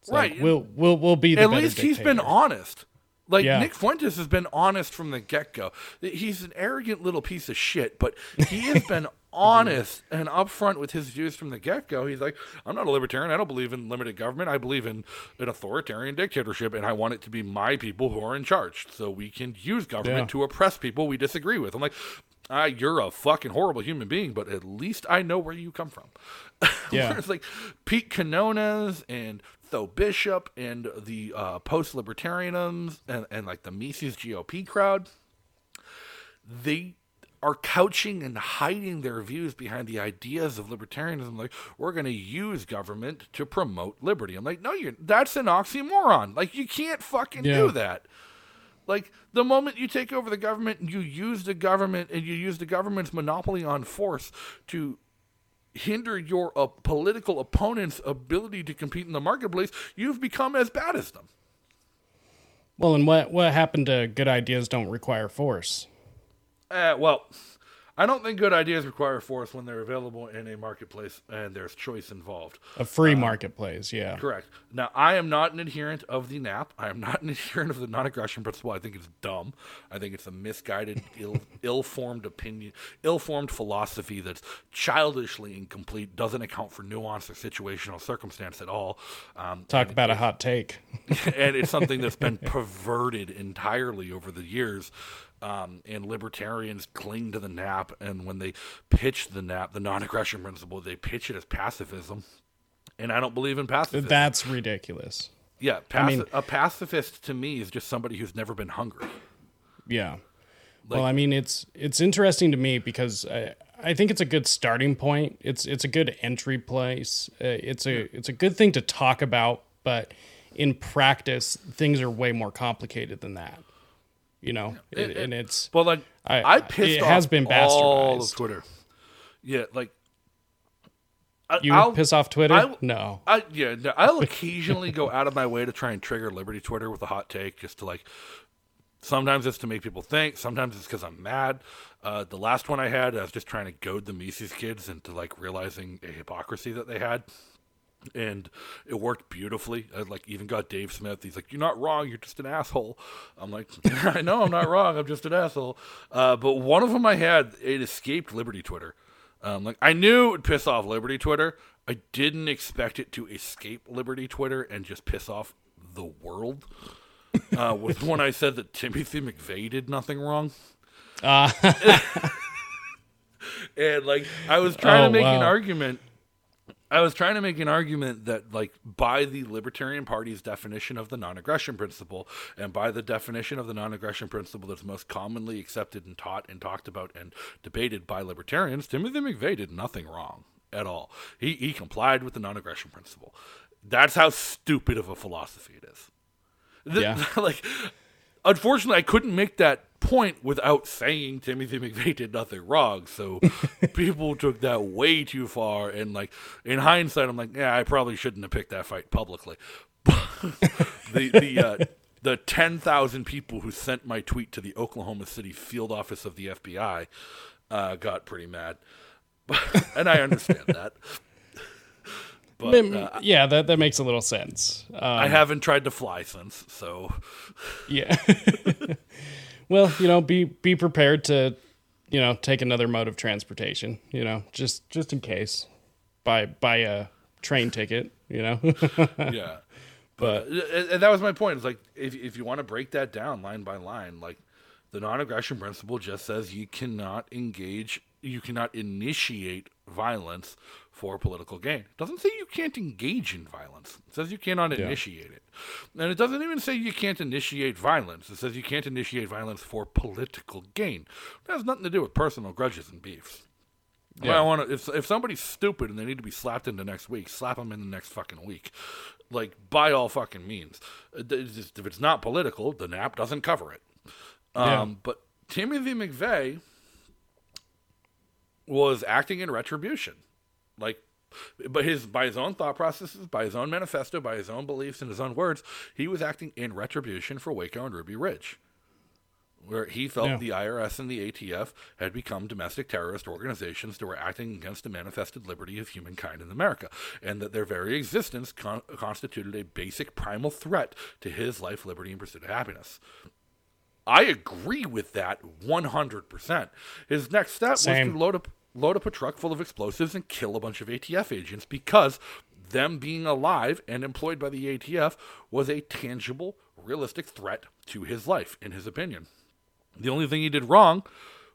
It's like, Right. we'll we'll we'll be the at least he's been honest. Like Yeah. Nick Fuentes has been honest from the get go. He's an arrogant little piece of shit, but he has been honest and upfront with his views from the get go. He's like, I'm not a libertarian. I don't believe in limited government. I believe in an authoritarian dictatorship, and I want it to be my people who are in charge, so we can use government Yeah. to oppress people we disagree with. I'm like. Ah, you're a fucking horrible human being, but at least I know where you come from. Yeah. Whereas, like Pete Quinones and Tho Bishop and the uh, post libertarians and, and like the Mises GOP crowd, they are couching and hiding their views behind the ideas of libertarianism. Like, we're going to use government to promote liberty. I'm like, no, you're that's an oxymoron. Like, you can't fucking Yeah. do that. Like the moment you take over the government and you use the government and you use the government's monopoly on force to hinder your uh, political opponent's ability to compete in the marketplace, you've become as bad as them. Well, and what what happened to good ideas don't require force? Uh, well, I don't think good ideas require force when they're available in a marketplace and there's choice involved. A free marketplace, yeah. Correct. Now, I am not an adherent of the NAP. I am not an adherent of the non-aggression principle. I think it's dumb. I think it's a misguided, ill, ill-formed opinion, ill-formed philosophy that's childishly incomplete, doesn't account for nuance or situational circumstance at all. Um, Talk about a hot take. and it's something that's been perverted entirely over the years. Um, and libertarians cling to the NAP, and when they pitch the NAP, the non-aggression principle, they pitch it as pacifism. And I don't believe in pacifism. That's ridiculous. Yeah, paci- mean- a pacifist to me is just somebody who's never been hungry. Yeah. well, I mean, it's it's interesting to me because I, I think it's a good starting point. It's it's a good entry place. Uh, it's a it's a good thing to talk about, but in practice, things are way more complicated than that. You know, It- and it's Well, like I- I, pissed it off has been all of. Twitter. Yeah, like I, you I'll- piss off Twitter. I- no, I yeah, no, I'll occasionally go out of my way to try and trigger Liberty Twitter with a hot take, just to like. Sometimes it's to make people think. Sometimes it's because I'm mad. Uh, the last one I had, I was just trying to goad the Mises kids into like realizing a hypocrisy that they had, and it worked beautifully. I like even got Dave Smith. He's like, "You're not wrong. You're just an asshole." I'm like, "I know I'm not wrong. I'm just an asshole." Uh, but one of them I had, it escaped Liberty Twitter. Um, like I knew it would piss off Liberty Twitter. I didn't expect it to escape Liberty Twitter and just piss off the world. Uh, was when I said that Timothy McVeigh did nothing wrong. uh, and like I was trying Oh, to make an argument. I was trying to make an argument that, like, by the Libertarian Party's definition of the non-aggression principle, and by the definition of the non-aggression principle that's most commonly accepted and taught and talked about and debated by libertarians, Timothy McVeigh did nothing wrong at all. He he complied with the non-aggression principle. That's how stupid of a philosophy it is. The- Yeah. like, unfortunately, I couldn't make that point without saying Timothy McVeigh did nothing wrong. So people took that way too far. And like in hindsight, I'm like, yeah, I probably shouldn't have picked that fight publicly. the the uh, the ten thousand people who sent my tweet to the Oklahoma City field office of the FBI uh, got pretty mad, and I understand that. But uh, yeah, that that makes a little sense. Um, I haven't tried to fly since, so Yeah. Well, you know, be be prepared to, you know, take another mode of transportation. You know, just just in case. Buy buy a train ticket. You know. yeah. but uh, and and that was my point. It's like if if you want to break that down line by line, like the non-aggression principle just says you cannot engage, you cannot initiate violence for political gain. It doesn't say you can't engage in violence. It says you cannot initiate it, and it doesn't even say you can't initiate violence. It says you can't initiate violence for political gain. It has nothing to do with personal grudges and beefs. Yeah. I want to. If if somebody's stupid and they need to be slapped into next week, slap them in the next fucking week, like by all fucking means. Uh, it's just- If it's not political, the NAP doesn't cover it. Um, Yeah. But Timothy McVeigh was acting in retribution. Like, but his by his own thought processes, by his own manifesto, by his own beliefs and his own words, he was acting in retribution for Waco and Ruby Ridge where he felt Yeah. the IRS and the ATF had become domestic terrorist organizations that were acting against the manifested liberty of humankind in America, and that their very existence con- constituted a basic primal threat to his life, liberty, and pursuit of happiness. I agree with that 100%. His next step Same. was to load up, load up a truck full of explosives and kill a bunch of ATF agents because them being alive and employed by the ATF was a tangible, realistic threat to his life, in his opinion. The only thing he did wrong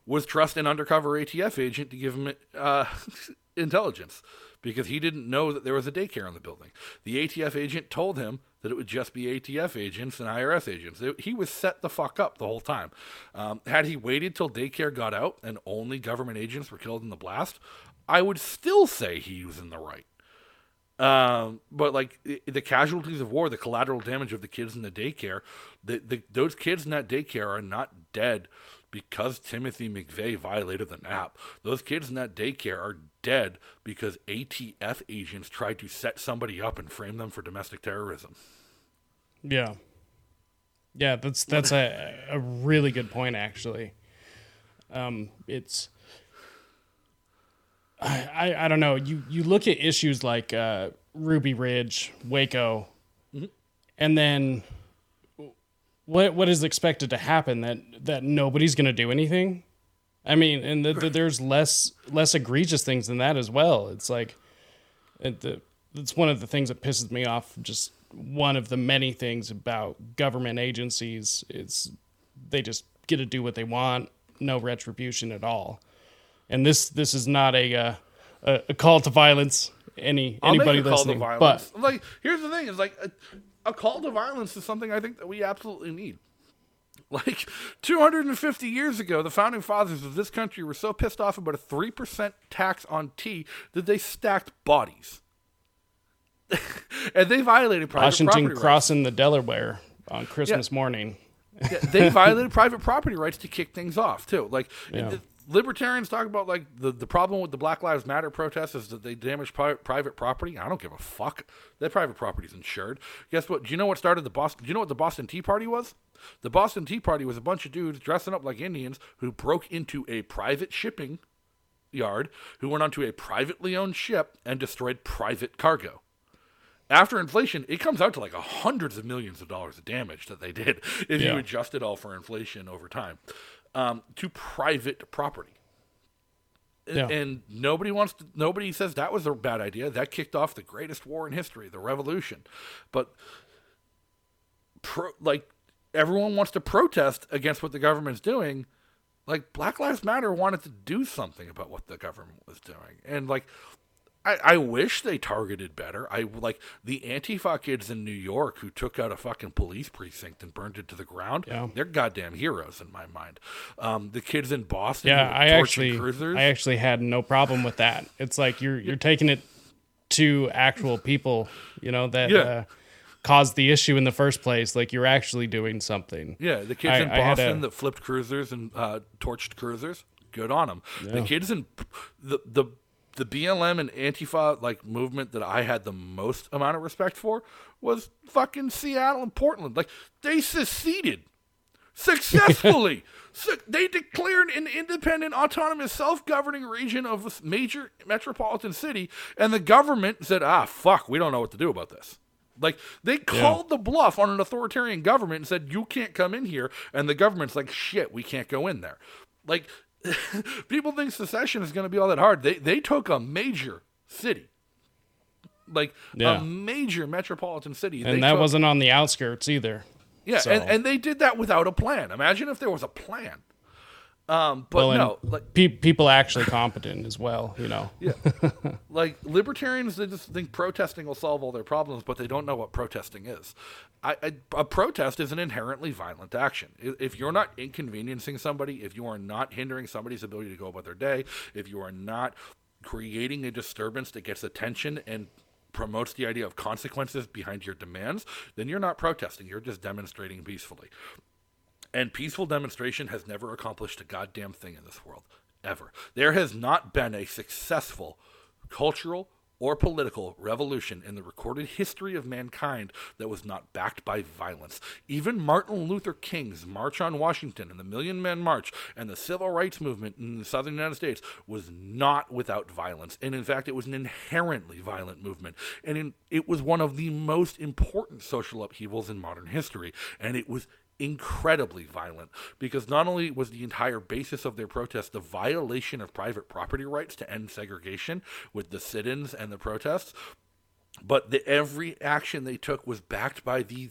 was trust an undercover ATF agent to give him uh, intelligence because he didn't know that there was a daycare in the building. The ATF agent told him that it would just be ATF agents and IRS agents. He was set the fuck up the whole time. Um, had he waited till daycare got out and only government agents were killed in the blast, I would still say he was in the right. Um, but like the casualties of war, the collateral damage of the kids in the daycare, the, the those kids in that daycare are not dead because Timothy McVeigh violated the NAP. Those kids in that daycare are dead because ATF agents tried to set somebody up and frame them for domestic terrorism. Yeah. Yeah, that's that's a a really good point actually. Um it's I, I, I don't know. You you look at issues like uh, Ruby Ridge, Waco, and then what what is expected to happen that that nobody's going to do anything? I mean, and the, the, there's less less egregious things than that as well. It's like it, the, it's one of the things that pisses me off. Just one of the many things about government agencies. It's they just get to do what they want, no retribution at all. And this this is not a uh, a, a call to violence. Any I'll anybody make a call listening, to violence. but like, here's the thing: is like a, a call to violence is something I think that we absolutely need. Like 250 years ago, the founding fathers of this country were so pissed off about a three percent tax on tea that they stacked bodies, and they violated private Washington property rights. crossing the Delaware on Christmas morning. Yeah, they violated private property rights to kick things off too. Like Yeah. the- libertarians talk about like the, the problem with the Black Lives Matter protests is that they damage pri- private property. I don't give a fuck. That private property is insured. Guess what? Do you know what started the Boston? Do you know what the Boston Tea Party was? The Boston Tea Party was a bunch of dudes dressing up like Indians who broke into a private shipping yard, who went onto a privately owned ship and destroyed private cargo after inflation, it comes out to like a hundreds of millions of dollars of damage that they did if Yeah. you adjust it all for inflation over time um, to private property. Yeah. And nobody wants to, nobody says that was a bad idea. That kicked off the greatest war in history, the revolution. But pro, like everyone wants to protest against what the government's doing. Like Black Lives Matter wanted to do something about what the government was doing, and like I, I wish they targeted better. I like the Antifa kids in New York who took out a fucking police precinct and burned it to the ground. Yeah. They're goddamn heroes in my mind. Um, the kids in Boston, Yeah, I actually cruisers. I actually had no problem with that. It's like you're you're taking it to actual people, you know, that Yeah. uh, caused the issue in the first place. Like you're actually doing something. Yeah, the kids I- in Boston a- that flipped cruisers and uh, torched cruisers, good on them. The kids in the the the BLM and Antifa like movement that I had the most amount of respect for was fucking Seattle and Portland. Like they seceded successfully. so they declared an independent, autonomous, self-governing region of a major metropolitan city, and the government said, "Ah, fuck, we don't know what to do about this." Like they called the bluff on an authoritarian government and said, "You can't come in here," and the government's like, "Shit, we can't go in there." Like people think secession is going to be all that hard. They they took a major city, like Yeah. a major metropolitan city, And They that took- wasn't on the outskirts either. yeah, So- and, and they did that without a plan. Imagine if there was a plan. Um, but Well, no, like pe- people actually competent as well, you know. yeah, like libertarians, they just think protesting will solve all their problems, but they don't know what protesting is. I, I, a protest is an inherently violent action. If you're not inconveniencing somebody, if you are not hindering somebody's ability to go about their day, if you are not creating a disturbance that gets attention and promotes the idea of consequences behind your demands, then you're not protesting. You're just demonstrating peacefully. And peaceful demonstration has never accomplished a goddamn thing in this world. Ever. There has not been a successful cultural, or political revolution in the recorded history of mankind that was not backed by violence. Even Martin Luther King's March on Washington and the Million Man March and the Civil Rights Movement in the southern United States was not without violence. And in fact, it was an inherently violent movement. And in, it was one of the most important social upheavals in modern history. And it was incredibly violent because not only was the entire basis of their protest the violation of private property rights to end segregation with the sit ins and the protests, but the, every action they took was backed by the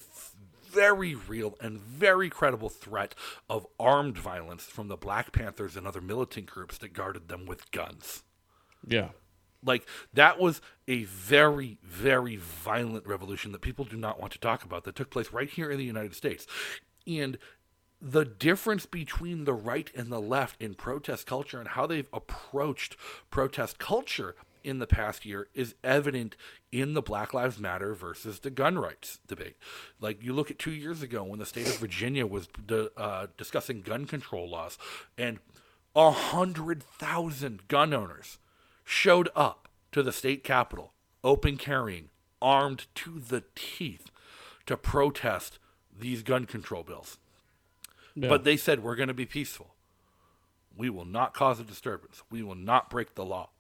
very real and very credible threat of armed violence from the Black Panthers and other militant groups that guarded them with guns. Yeah. Like that was a very, very violent revolution that people do not want to talk about that took place right here in the United States. And the difference between the right and the left in protest culture and how they've approached protest culture in the past year is evident in the Black Lives Matter versus the gun rights debate. Like you look at two years ago when the state of Virginia was uh, discussing gun control laws, and a hundred thousand gun owners showed up to the state capitol, open carrying, armed to the teeth, to protest these gun control bills. Yeah. But they said we're going to be peaceful. We will not cause a disturbance. We will not break the law.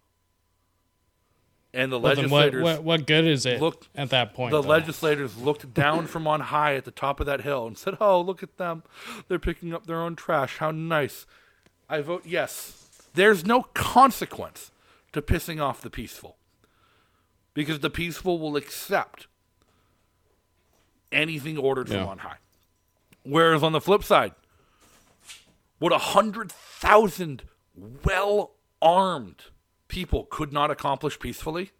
And the well, legislators. What, what, what, good is it looked, at that point? The though? legislators looked down from on high at the top of that hill and said, Oh, look at them. They're picking up their own trash. How nice. I vote yes. There's no consequence to pissing off the peaceful because the peaceful will accept anything ordered yeah. from on high. Whereas on the flip side, what a hundred thousand well armed people could not accomplish peacefully,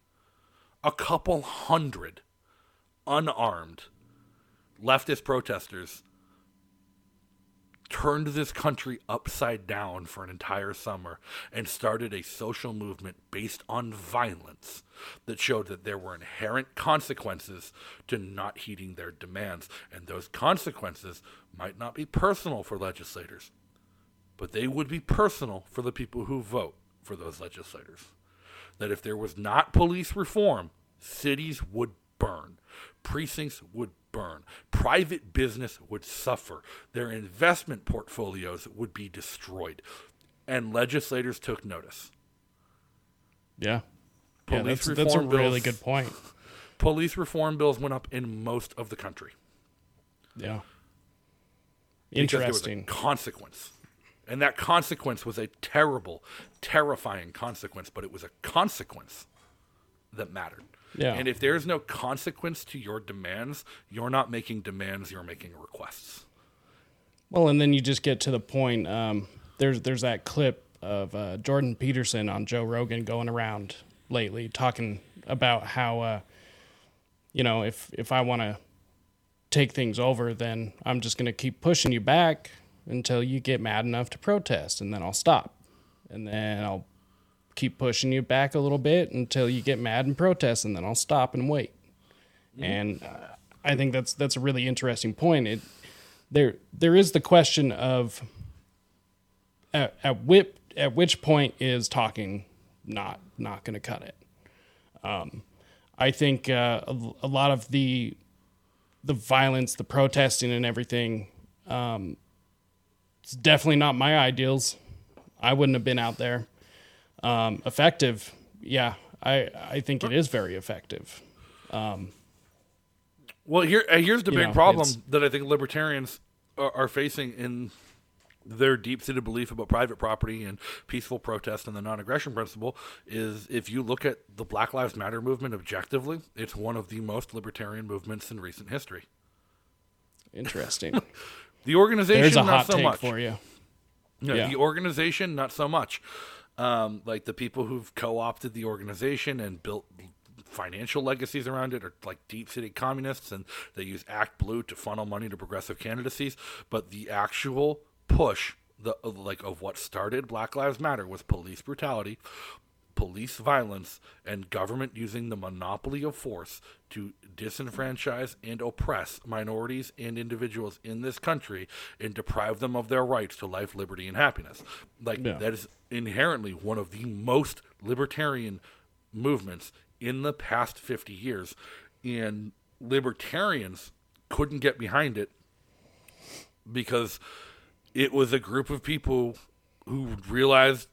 a couple hundred unarmed leftist protesters turned this country upside down for an entire summer and started a social movement based on violence that showed that there were inherent consequences to not heeding their demands. And those consequences might not be personal for legislators, but they would be personal for the people who vote for those legislators. That if there was not police reform, cities would burn, precincts would burn. Private business would suffer. Their investment portfolios would be destroyed. And legislators took notice. Yeah. Police yeah, that's, reform that's a bills, really good point. Police reform bills went up in most of the country. Yeah. Interesting. consequence. And that consequence was a terrible, terrifying consequence, but it was a consequence that mattered. Yeah. And if there's no consequence to your demands, you're not making demands, you're making requests. Well, and then you just get to the point. Um, there's there's that clip of uh, Jordan Peterson on Joe Rogan going around lately talking about how, uh, you know, if if I want to take things over, then I'm just going to keep pushing you back until you get mad enough to protest, and then I'll stop, and then I'll keep pushing you back a little bit until you get mad and protest, and then I'll stop and wait. Mm-hmm. And uh, I think that's that's a really interesting point. It there there is the question of at, at whip at which point is talking not not going to cut it. Um, I think uh, a, a, lot of the the violence, the protesting, and everything. Um, it's definitely not my ideals. I wouldn't have been out there. Um, effective, yeah, I I think it is very effective. Um, well, here uh, here's the big know, problem that I think libertarians are, are facing in their deep-seated belief about private property and peaceful protest and the non-aggression principle is if you look at the Black Lives Matter movement objectively, it's one of the most libertarian movements in recent history. Interesting. the organization, There's a not hot so take much. for you. No, yeah. The organization, not so much um, like the people who've co-opted the organization and built financial legacies around it are like deep-seated communists and they use ActBlue to funnel money to progressive candidacies. But the actual push the like of what started black lives matter was police brutality police violence, and government using the monopoly of force to disenfranchise and oppress minorities and individuals in this country and deprive them of their rights to life, liberty, and happiness. Like, yeah. that is inherently one of the most libertarian movements in the past 50 years, and libertarians couldn't get behind it because it was a group of people who realized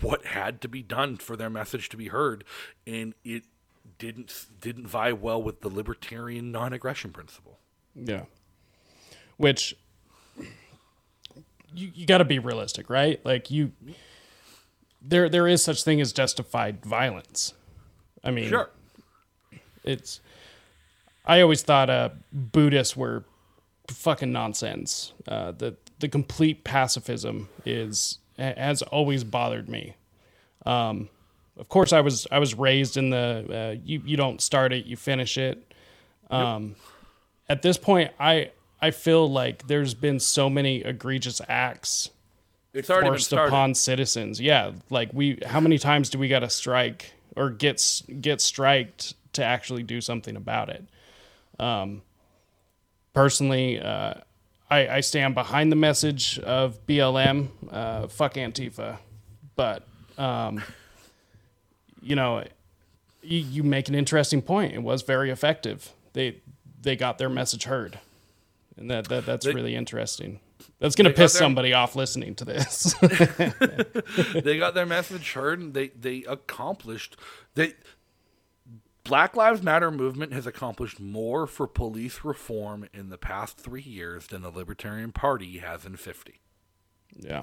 what had to be done for their message to be heard, and it didn't didn't vie well with the libertarian non-aggression principle. Yeah. Which you, you got to be realistic, right? Like you there there is such thing as justified violence. I mean, Sure. it's I always thought uh Buddhists were fucking nonsense. Uh the the complete pacifism is has always bothered me. Um of course I was I was raised in the uh, you you don't start it, you finish it. Um at this point I I feel like there's been so many egregious acts It's already been forced upon citizens. Yeah, like we, how many times do we got to strike or get get striked to actually do something about it? Um, personally, uh, I, I stand behind the message of BLM. Uh, fuck Antifa, but um, you know, you, you make an interesting point. It was very effective. They they got their message heard, and that, that that's They- really interesting. That's gonna piss their- somebody off listening to this. they got their message heard and they they accomplished they Black Lives Matter movement has accomplished more for police reform in the past 3 years than the Libertarian Party has in 50. yeah,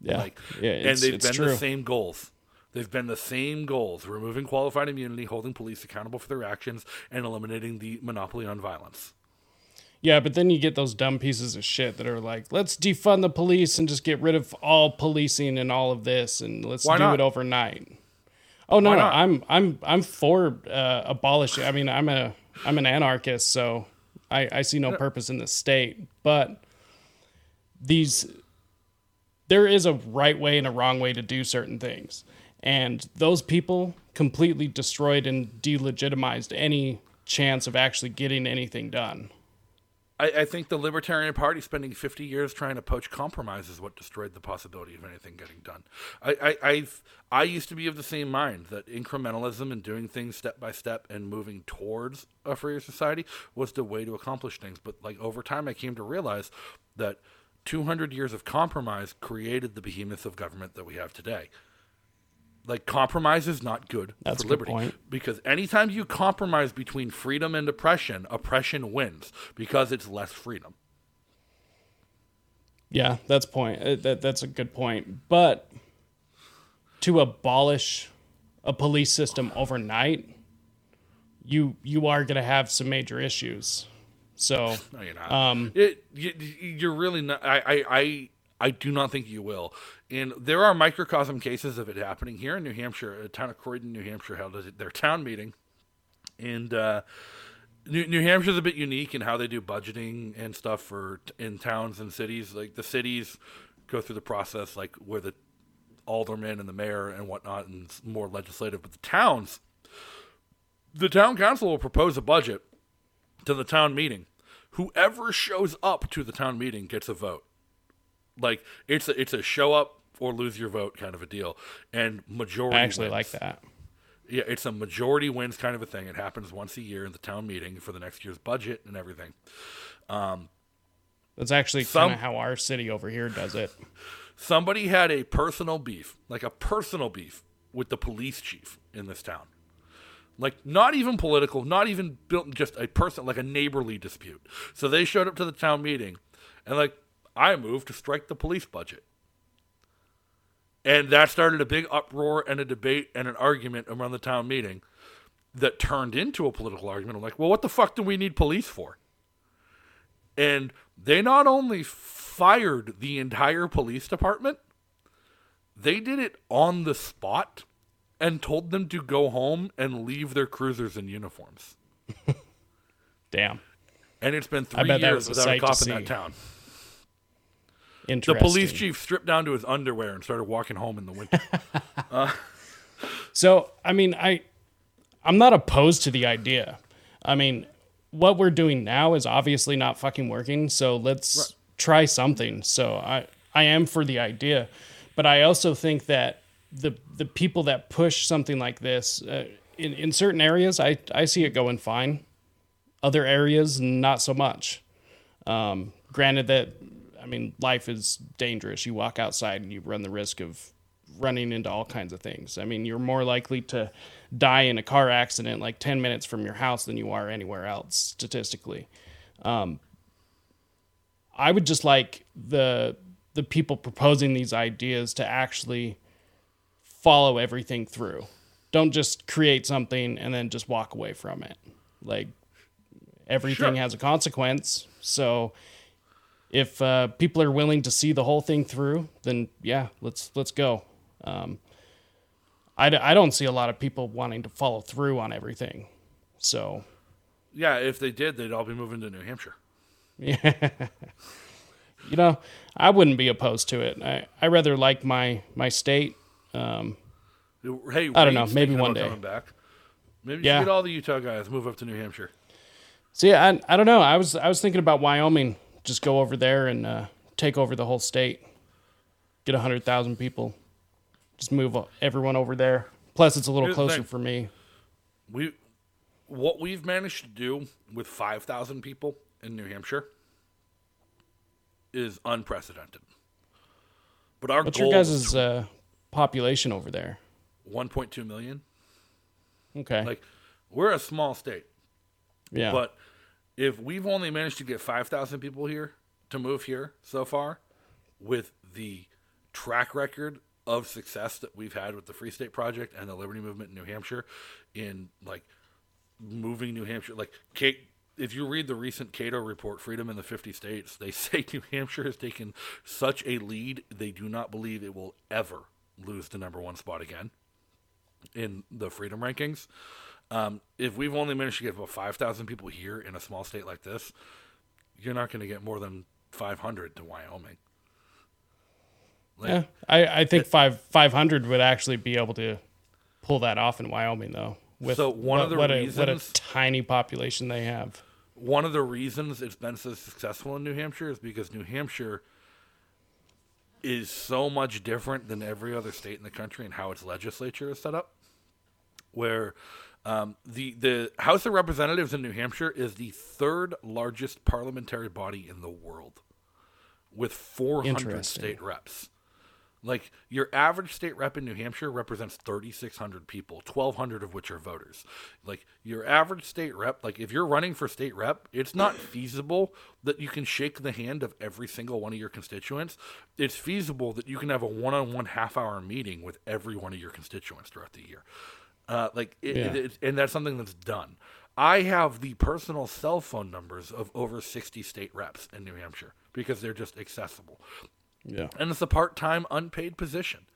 yeah, Like yeah. and they've been true. the same goals. They've been the same goals: removing qualified immunity, holding police accountable for their actions, and eliminating the monopoly on violence. Yeah, but then you get those dumb pieces of shit that are like, let's defund the police and just get rid of all policing and all of this, and let's Why do not? it overnight. Oh no, no. I'm I'm I'm for uh, abolishing. I mean, I'm a I'm an anarchist, so I I see no purpose in the state. But these, there is a right way and a wrong way to do certain things, and those people completely destroyed and delegitimized any chance of actually getting anything done. I, I think the Libertarian Party spending 50 years trying to poach compromise is what destroyed the possibility of anything getting done. I, I, I've, I used to be of the same mind that incrementalism and doing things step by step and moving towards a freer society was the way to accomplish things. But like over time, I came to realize that 200 years of compromise created the behemoth of government that we have today. Like compromise is not good That's for a good liberty point. because anytime you compromise between freedom and oppression, oppression wins because it's less freedom. Yeah, that's point. uh, That that's a good point. But to abolish a police system overnight, you you are going to have some major issues. So No, you're not. Um, it, you, you're really not. I, I, I, I do not think you will. And there are microcosm cases of it happening here in New Hampshire. A town of Croydon, New Hampshire, held their town meeting, and uh, New, New Hampshire's a bit unique in how they do budgeting and stuff for in towns and cities. Like the cities go through the process, like where the alderman and the mayor and whatnot, and more legislative. But the towns, the town council will propose a budget to the town meeting. Whoever shows up to the town meeting gets a vote. Like it's a it's a show up or lose your vote kind of a deal. And majority I actually wins. like that. Yeah, it's a majority wins kind of a thing. It happens once a year in the town meeting for the next year's budget and everything. Um, That's actually kind of how our city over here does it. Somebody had a personal beef, like a personal beef with the police chief in this town. Like not even political, not even built just a person like a neighborly dispute. So they showed up to the town meeting and like I moved to strike the police budget. And that started a big uproar and a debate and an argument around the town meeting that turned into a political argument. I'm like, well, what the fuck do we need police for? And they not only fired the entire police department, they did it on the spot and told them to go home and leave their cruisers in uniforms. Damn, And it's been three years a without a cop in that town. The police chief stripped down to his underwear and started walking home in the winter. So, I mean, I I'm not opposed to the idea. I mean, what we're doing now is obviously not fucking working, so let's try something. So, I I am for the idea, but I also think that the the people that push something like this uh, in in certain areas, I I see it going fine. Other areas, not so much. Um, granted that, I mean, life is dangerous. You walk outside and you run the risk of running into all kinds of things. I mean, you're more likely to die in a car accident like 10 minutes from your house than you are anywhere else statistically. Um, I would just like the the people proposing these ideas to actually follow everything through. Don't just create something and then just walk away from it. Like everything Sure. has a consequence. So if uh, people are willing to see the whole thing through, then yeah, let's let's go. Um, I, d- I don't see a lot of people wanting to follow through on everything. So Yeah, if they did, they'd all be moving to New Hampshire. Yeah. you know, I wouldn't be opposed to it. I, I rather like my my state. Um, Hey, I don't know, maybe one day. Back. Maybe you Yeah. should get all the Utah guys move up to New Hampshire. See, I, I don't know. I was I was thinking about Wyoming. Just go over there and uh, take over the whole state. Get a hundred thousand people. Just move everyone over there. Plus, it's a little Here's closer for me. We, what we've managed to do with five thousand people in New Hampshire is unprecedented. But our What's goal your guys' uh, population over there? one point two million. Okay. Like, we're a small state, yeah. but if we've only managed to get five thousand people here to move here so far, with the track record of success that we've had with the Free State Project and the Liberty Movement in New Hampshire, in like moving New Hampshire, like Kate. If you read the recent Cato report, Freedom in the 50 States, they say New Hampshire has taken such a lead, they do not believe it will ever lose the number one spot again in the Freedom rankings. Um, if we've only managed to get about 5,000 people here in a small state like this, you're not going to get more than 500 to Wyoming. Like, yeah. I, I think five five hundred would actually be able to pull that off in Wyoming though. With So one of the what a, what a reasons- tiny population they have. one of the reasons it's been so successful in New Hampshire is because New Hampshire is so much different than every other state in the country and how its legislature is set up. Where um, the the House of Representatives in New Hampshire is the third largest parliamentary body in the world, with 400 state reps. Like your average state rep in New Hampshire represents 3,600 people, 1,200 of which are voters. Like your average state rep, like if you're running for state rep, it's not feasible that you can shake the hand of every single one of your constituents. It's feasible that you can have a one-on-one half-hour meeting with every one of your constituents throughout the year. Uh, like, it, Yeah. it, it- and that's something that's done. I have the personal cell phone numbers of over 60 state reps in New Hampshire because they're just accessible Yeah. and it's a part-time unpaid position.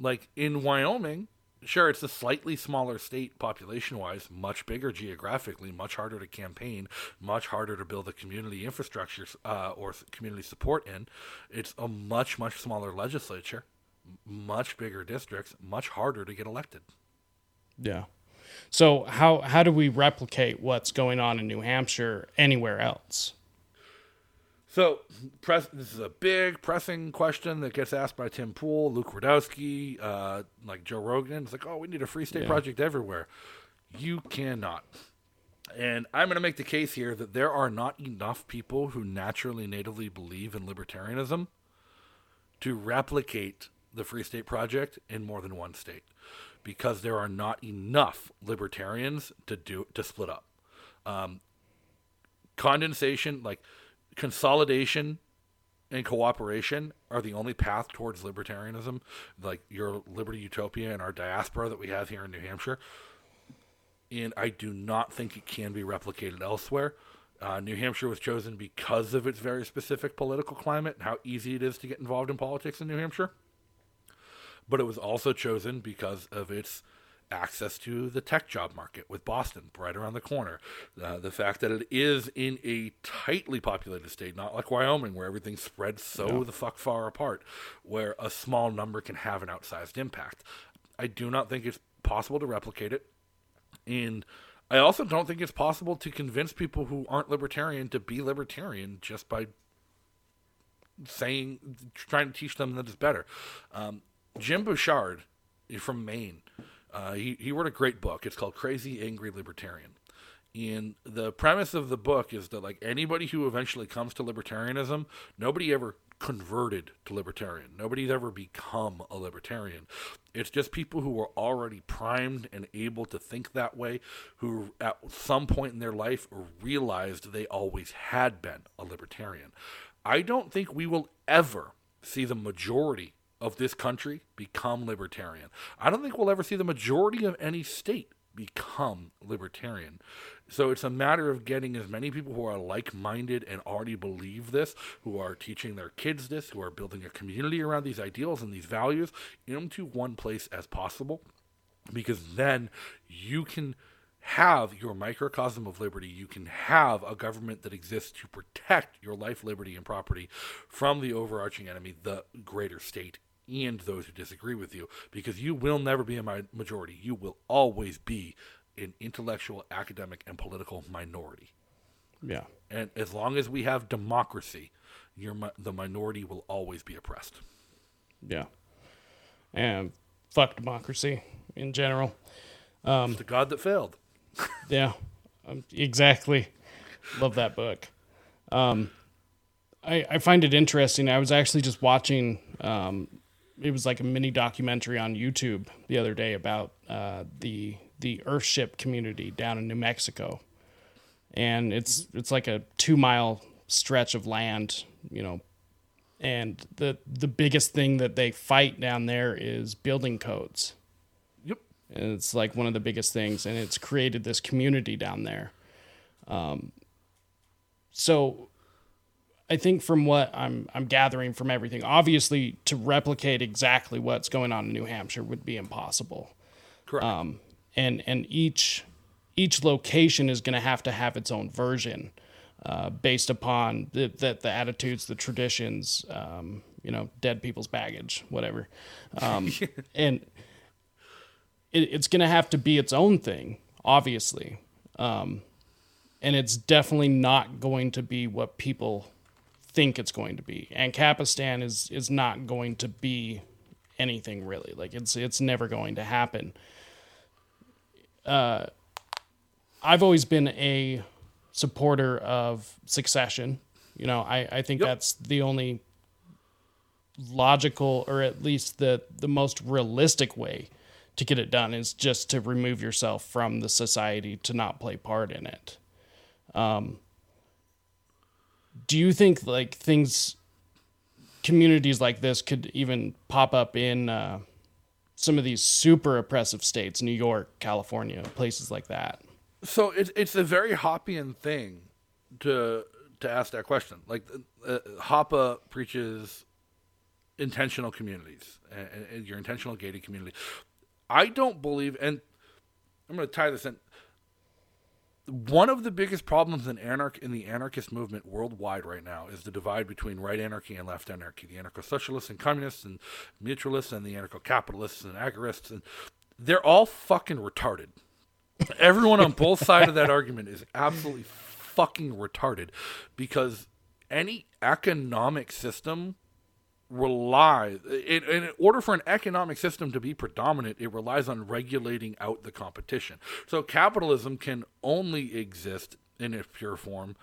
Like in Wyoming, sure, it's a slightly smaller state population-wise, much bigger geographically, much harder to campaign, much harder to build a community infrastructure uh, or community support in. It's a much much smaller legislature, much bigger districts, much harder to get elected. Yeah. So how how do we replicate what's going on in New Hampshire anywhere else? So, press, this is a big pressing question that gets asked by Tim Pool, Luke Rudowski, uh, like Joe Rogan. It's like, oh, we need a free state Yeah. project everywhere. You cannot. And I'm going to make the case here that there are not enough people who naturally, natively believe in libertarianism to replicate the Free State Project in more than one state, because there are not enough libertarians to do to split up condensation, like consolidation and cooperation are the only path towards libertarianism, like your liberty utopia and our diaspora that we have here in New Hampshire. And I do not think it can be replicated elsewhere. Uh, New Hampshire was chosen because of its very specific political climate and how easy it is to get involved in politics in New Hampshire. But it was also chosen because of its access to the tech job market with Boston right around the corner. Uh, the fact that it is in a tightly populated state, not like Wyoming, where everything spreads so the fuck far apart, where a small number can have an outsized impact. I do not think it's possible to replicate it. And I also don't think it's possible to convince people who aren't libertarian to be libertarian just by saying, trying to teach them that it's better. Um, Jim Bouchard from Maine. Uh, he, he wrote a great book. It's called Crazy Angry Libertarian. And the premise of the book is that, like, anybody who eventually comes to libertarianism, nobody ever converted to libertarian. Nobody's ever become a libertarian. It's just people who are already primed and able to think that way, who at some point in their life realized they always had been a libertarian. I don't think we will ever see the majority of this country become libertarian. I don't think we'll ever see the majority of any state become libertarian. So it's a matter of getting as many people who are like minded and already believe this, who are teaching their kids this, who are building a community around these ideals and these values into one place as possible. Because then you can have your microcosm of liberty. You can have a government that exists to protect your life, liberty, and property from the overarching enemy, the greater state, and those who disagree with you, because you will never be a majority. You will always be an intellectual, academic, and political minority. Yeah. And as long as we have democracy, your the minority will always be oppressed. Yeah. And fuck democracy in general. Um, it's the God that failed. yeah, um, exactly. Love that book. Um, I, I find it interesting. I was actually just watching. Um, it was like a mini documentary on YouTube the other day about uh, the the Earthship community down in New Mexico, and it's it's like a two mile stretch of land, you know, and the the biggest thing that they fight down there is building codes. Yep, and it's like one of the biggest things, and it's created this community down there. Um, so I think from what I'm I'm gathering from everything, obviously to replicate exactly what's going on in New Hampshire would be impossible. Correct. Um, and and each each location is going to have to have its own version uh, based upon the, the, the attitudes, the traditions, um, you know, dead people's baggage, whatever, um, and it, it's going to have to be its own thing, obviously, um, and it's definitely not going to be what people think it's going to be. Ancapistan is is not going to be anything really. Like it's it's never going to happen uh, I've always been a supporter of succession. You know, I, I think yep. that's the only logical or at least the the most realistic way to get it done is just to remove yourself from the society to not play part in it. Um, do you think like things communities like this could even pop up in uh, some of these super oppressive states, New York, California, places like that. So it's it's a very Hoppian thing to to ask that question. Like uh, Hoppe preaches intentional communities and, and your intentional gated community. I don't believe, and I'm going to tie this in one of the biggest problems in anarch in the anarchist movement worldwide right now is the divide between right anarchy and left anarchy. The anarcho-socialists and communists and mutualists and the anarcho-capitalists and agorists and they're all fucking retarded. Everyone on both sides of that argument is absolutely fucking retarded because any economic system relies in, in, order for an economic system to be predominant it relies on regulating out the competition. So capitalism can only exist in its pure form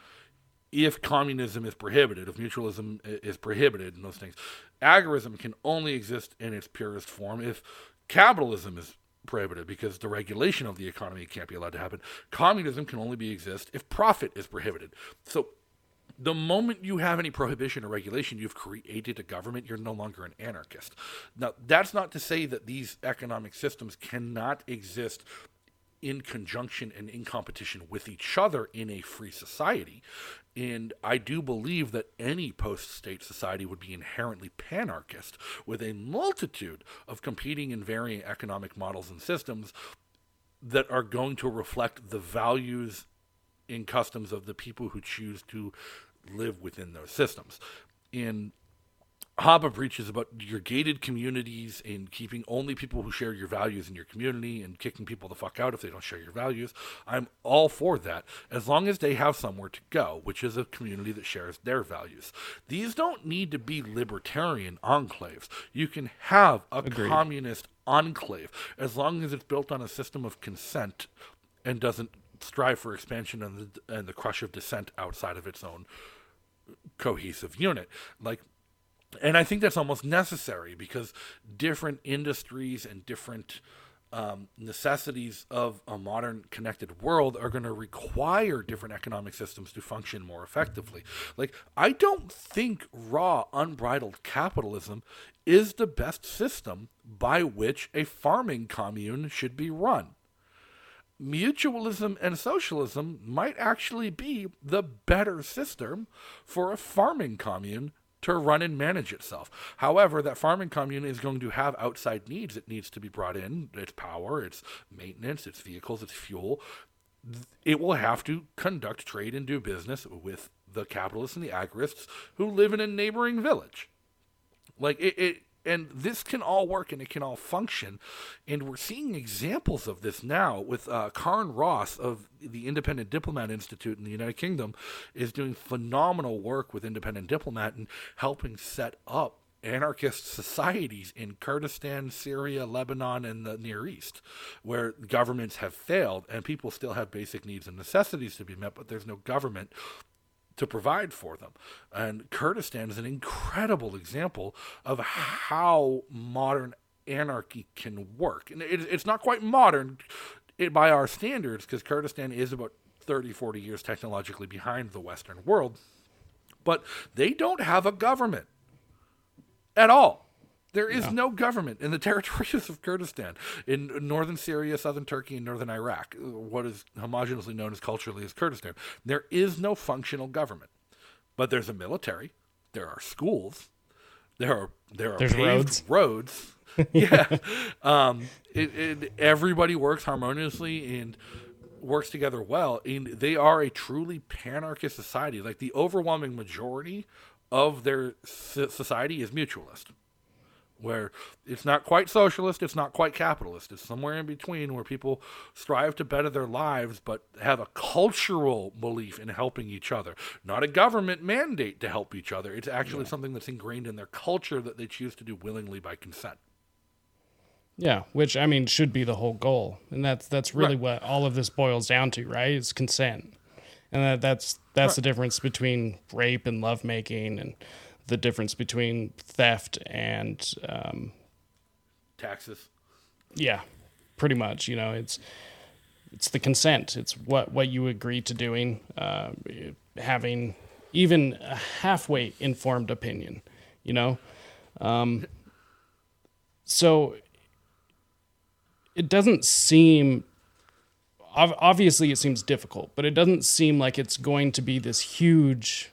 if communism is prohibited if mutualism is prohibited and those things. Agorism can only exist in its purest form if capitalism is prohibited because the regulation of the economy can't be allowed to happen. Communism can only be exist if profit is prohibited. So the moment you have any prohibition or regulation, you've created a government, you're no longer an anarchist. Now, that's not to say that these economic systems cannot exist in conjunction and in competition with each other in a free society. And I do believe that any post state society would be inherently panarchist with a multitude of competing and varying economic models and systems that are going to reflect the values in customs of the people who choose to live within those systems. And Hoppe preaches about your gated communities and keeping only people who share your values in your community and kicking people the fuck out if they don't share your values. I'm all for that as long as they have somewhere to go, which is a community that shares their values. These don't need to be libertarian enclaves. You can have a Agreed. communist enclave as long as it's built on a system of consent and doesn't strive for expansion and the, and the crush of dissent outside of its own cohesive unit. Like and I think that's almost necessary because different industries and different um, necessities of a modern connected world are going to require different economic systems to function more effectively. Like, I don't think raw, unbridled capitalism is the best system by which a farming commune should be run. Mutualism and socialism might actually be the better system for a farming commune to run and manage itself. However, that farming commune is going to have outside needs. It needs to be brought in its power, its maintenance, its vehicles, its fuel. It will have to conduct trade and do business with the capitalists and the agorists who live in a neighboring village. Like it, it and this can all work and it can all function. And we're seeing examples of this now with uh, Carne Ross of the Independent Diplomat Institute in the United Kingdom is doing phenomenal work with Independent Diplomat and helping set up anarchist societies in Kurdistan, Syria, Lebanon, and the Near East, where governments have failed and people still have basic needs and necessities to be met, but there's no government to provide for them. And Kurdistan is an incredible example of how modern anarchy can work. And it, it's not quite modern by our standards because Kurdistan is about 30, 40 years technologically behind the Western world. But they don't have a government at all. There is no. no government in the territories of Kurdistan, in northern Syria, southern Turkey, and northern Iraq, what is homogeneously known as culturally as Kurdistan. There is no functional government, but there's a military. There are schools. There are there are there's paved roads. roads. yeah, um, it, it, everybody works harmoniously and works together well, and they are a truly panarchist society. Like the overwhelming majority of their society is mutualist where it's not quite socialist, it's not quite capitalist. It's somewhere in between where people strive to better their lives but have a cultural belief in helping each other. Not a government mandate to help each other. It's actually yeah. something that's ingrained in their culture that they choose to do willingly by consent. Yeah, which I mean should be the whole goal. And that's that's really right. what all of this boils down to, right? Is consent. And that, that's that's right. the difference between rape and lovemaking and the difference between theft and um, taxes. Yeah, pretty much. You know, it's it's the consent. It's what what you agree to doing, uh, having even a halfway informed opinion. You know, um, so it doesn't seem obviously it seems difficult, but it doesn't seem like it's going to be this huge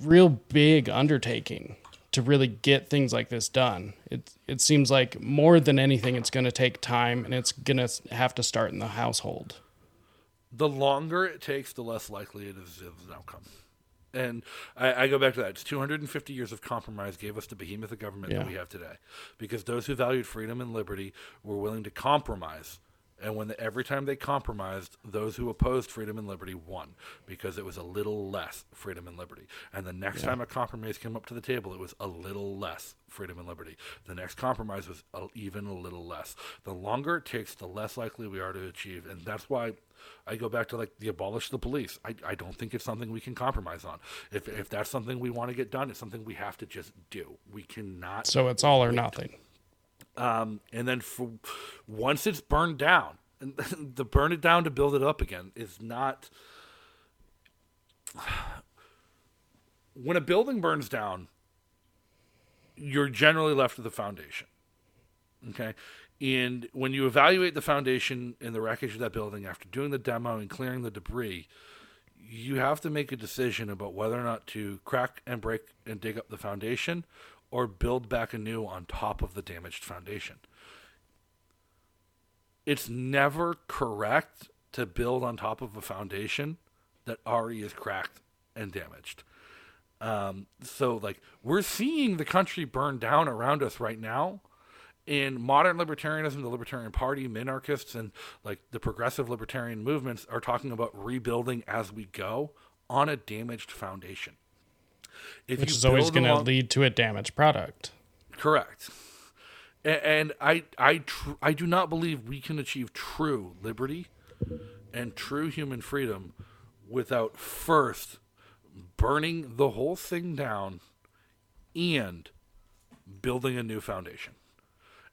real big undertaking to really get things like this done. It it seems like more than anything, it's going to take time, and it's going to have to start in the household. The longer it takes, the less likely it is of an outcome. And I, I, go back to that. It's 250 years of compromise gave us the behemoth of government yeah. that we have today, because those who valued freedom and liberty were willing to compromise and when the, every time they compromised, those who opposed freedom and liberty won because it was a little less freedom and liberty. And the next yeah. time a compromise came up to the table, it was a little less freedom and liberty. The next compromise was a, even a little less. The longer it takes, the less likely we are to achieve. And that's why I go back to like the abolish the police. I, I don't think it's something we can compromise on. If, if that's something we want to get done, it's something we have to just do. We cannot. So it's all or nothing. Um, and then for, once it's burned down, and the burn it down to build it up again is not. When a building burns down, you're generally left with the foundation. Okay. And when you evaluate the foundation and the wreckage of that building after doing the demo and clearing the debris, you have to make a decision about whether or not to crack and break and dig up the foundation or build back anew on top of the damaged foundation. It's never correct to build on top of a foundation that already is cracked and damaged. Um, so, like, we're seeing the country burn down around us right now. In modern libertarianism, the Libertarian Party, minarchists, and like the progressive libertarian movements are talking about rebuilding as we go on a damaged foundation. If Which is always going to lead to a damaged product. Correct. And, I, I, tr- I do not believe we can achieve true liberty and true human freedom without first burning the whole thing down and building a new foundation.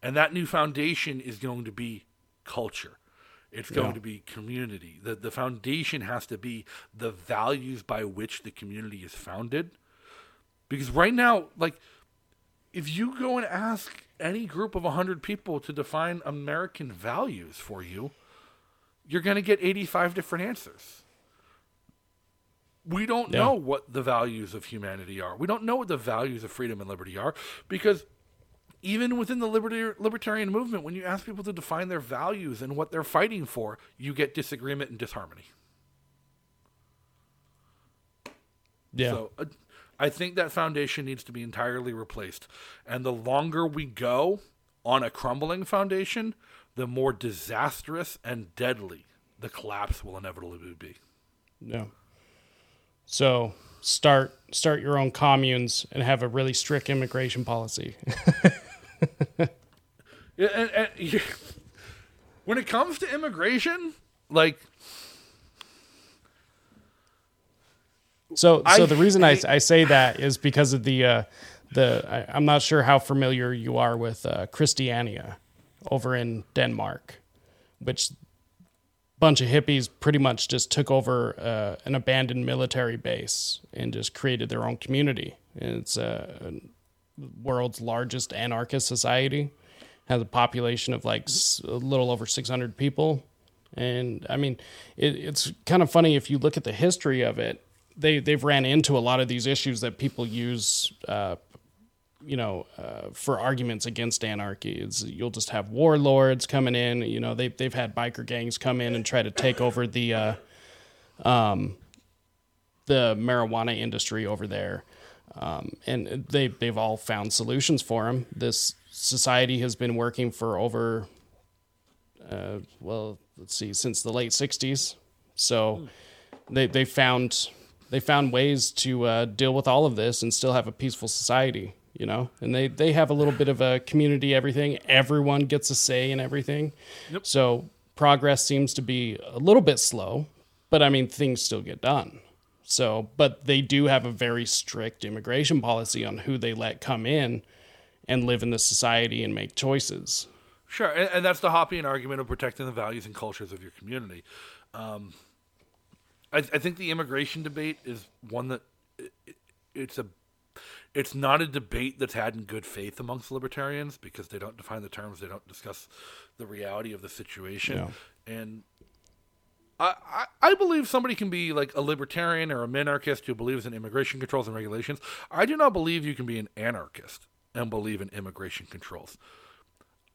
And that new foundation is going to be culture. It's going yeah. to be community. The the foundation has to be the values by which the community is founded. Because right now, like if you go and ask any group of 100 people to define American values for you, you're going to get 85 different answers. We don't yeah. know what the values of humanity are. We don't know what the values of freedom and liberty are because even within the liberty, libertarian movement, when you ask people to define their values and what they're fighting for, you get disagreement and disharmony. Yeah. So uh, I think that foundation needs to be entirely replaced. And the longer we go on a crumbling foundation, the more disastrous and deadly the collapse will inevitably be. Yeah. So start start your own communes and have a really strict immigration policy. yeah, and, and yeah. when it comes to immigration, like so so I the reason I, I say that is because of the uh, the I, am not sure how familiar you are with uh, Christiania over in Denmark, which bunch of hippies pretty much just took over uh, an abandoned military base and just created their own community. It's uh, world's largest anarchist society. Has a population of like a little over 600 people, and I mean, it, it's kind of funny if you look at the history of it. They they've ran into a lot of these issues that people use uh, you know, uh, for arguments against anarchy. It's, you'll just have warlords coming in. You know, they they've had biker gangs come in and try to take over the uh, um, the marijuana industry over there, um, and they they've all found solutions for them. This society has been working for over, uh, well, let's see, since the late '60s. So they they found they found ways to uh, deal with all of this and still have a peaceful society you know? And they they have a little bit of a community everything. Everyone gets a say in everything. Yep. so progress seems to be a little bit slow but i mean things still get done. So but they do have a very strict immigration policy on who they let come in and live in the society and make choices. Sure and, and that's the hoppian argument of protecting the values and cultures of your community. Um, I, I think the immigration debate is one that it, it's a it's not a debate that's had in good faith amongst libertarians because they don't define the terms, they don't discuss the reality of the situation, yeah. and. I, I, I believe somebody can be like a libertarian or a minarchist who believes in immigration controls and regulations. I do not believe you can be an anarchist and believe in immigration controls.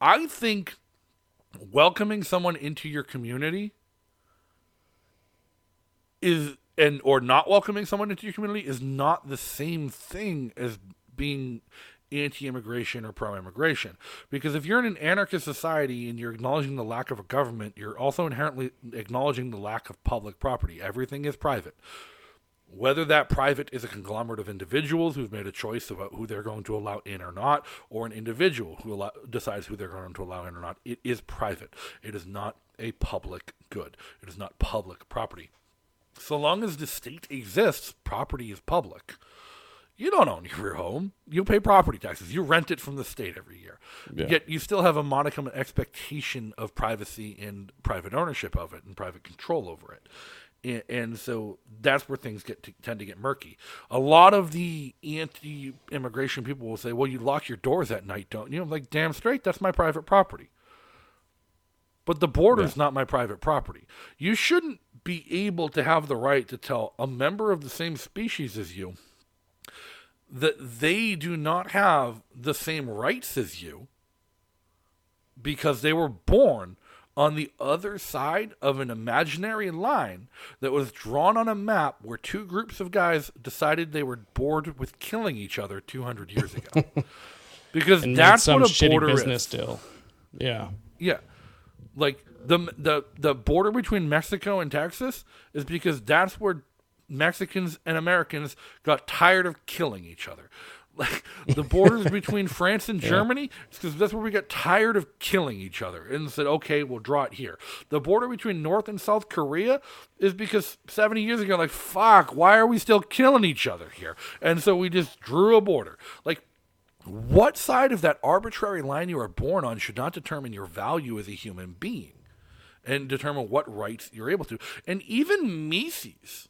I think welcoming someone into your community is and or not welcoming someone into your community is not the same thing as being anti-immigration or pro-immigration. Because if you're in an anarchist society and you're acknowledging the lack of a government you're also inherently acknowledging the lack of public property. Everything is private. Whether that private is a conglomerate of individuals who've made a choice about who they're going to allow in or not or an individual who allow, decides who they're going to allow in or not it is private. It is not a public good. It is not public property so long as the state exists, property is public. You don't own your home. You pay property taxes. You rent it from the state every year. Yeah. Yet you still have a modicum expectation of privacy and private ownership of it and private control over it. And, so that's where things get to, tend to get murky. A lot of the anti-immigration people will say, "Well, you lock your doors at night, don't you?" I'm like, "Damn straight, that's my private property." But the border is yeah. not my private property. You shouldn't be able to have the right to tell a member of the same species as you that they do not have the same rights as you because they were born on the other side of an imaginary line that was drawn on a map where two groups of guys decided they were bored with killing each other 200 years ago. because And that's some what a shitty border business is. deal. Yeah. Yeah. Like the the the border between Mexico and Texas is because that's where Mexicans and Americans got tired of killing each other. Like the borders between France and Germany, is because that's where we got tired of killing each other and said, okay, we'll draw it here. The border between North and South Korea is because 70 years ago, like, fuck, why are we still killing each other here? And so we just drew a border. Like, what side of that arbitrary line you are born on should not determine your value as a human being and determine what rights you're able to. And even Mises,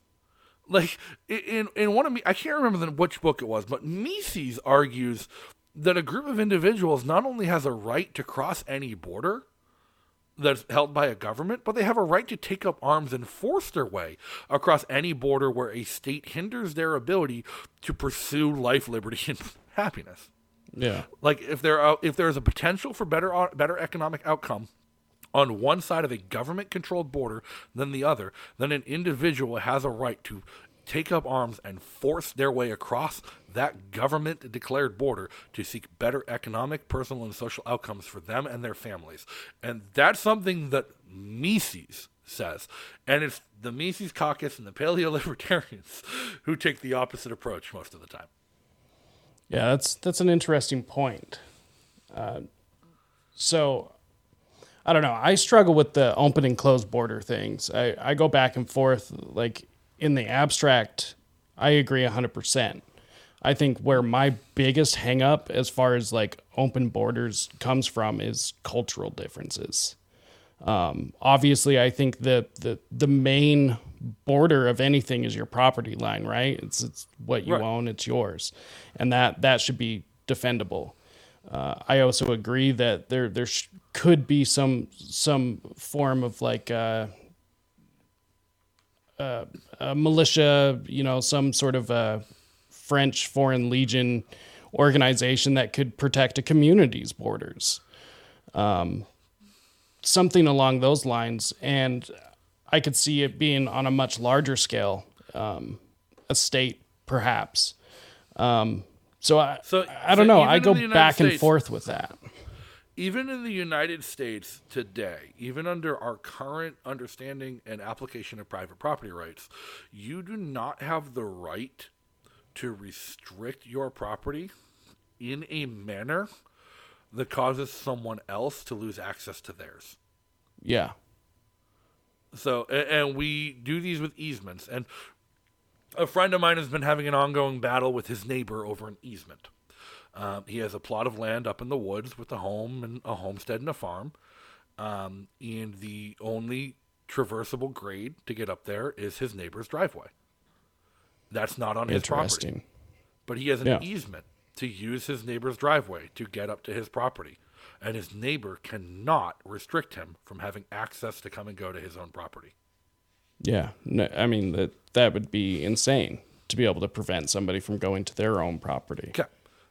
like in in one of me, I can't remember the, which book it was, but Mises argues that a group of individuals not only has a right to cross any border that's held by a government, but they have a right to take up arms and force their way across any border where a state hinders their ability to pursue life, liberty, and happiness. Yeah. Like if there are, if there is a potential for better uh, better economic outcome on one side of a government controlled border than the other, then an individual has a right to take up arms and force their way across that government declared border to seek better economic, personal, and social outcomes for them and their families. And that's something that Mises says. And it's the Mises caucus and the paleo libertarians who take the opposite approach most of the time. Yeah, that's that's an interesting point. Uh, so, I don't know. I struggle with the open and closed border things. I, I go back and forth. Like in the abstract, I agree hundred percent. I think where my biggest hang up as far as like open borders comes from is cultural differences. Um, obviously, I think the, the the main border of anything is your property line, right? It's it's what you Right. own, it's yours, and that that should be defendable. Uh, I also agree that there there sh- could be some some form of like uh, uh, a militia, you know, some sort of a French Foreign Legion organization that could protect a community's borders something along those lines. And I could see it being on a much larger scale, um, a state perhaps. Um, so I, So- I don't so know. I go back and forth with that. even in the United States today, even under our current understanding and application of private property rights, you do not have the right to restrict your property in a manner that causes someone else to lose access to theirs. Yeah. So, and we do these with easements. And a friend of mine has been having an ongoing battle with his neighbor over an easement. Um, he has a plot of land up in the woods with a home and a homestead and a farm. Um, and the only traversable grade to get up there is his neighbor's driveway. That's not on his property but he has an Yeah. easement to use his neighbor's driveway to get up to his property. And his neighbor cannot restrict him from having access to come and go to his own property. Yeah. No, I mean, that, that would be insane to be able to prevent somebody from going to their own property. Okay.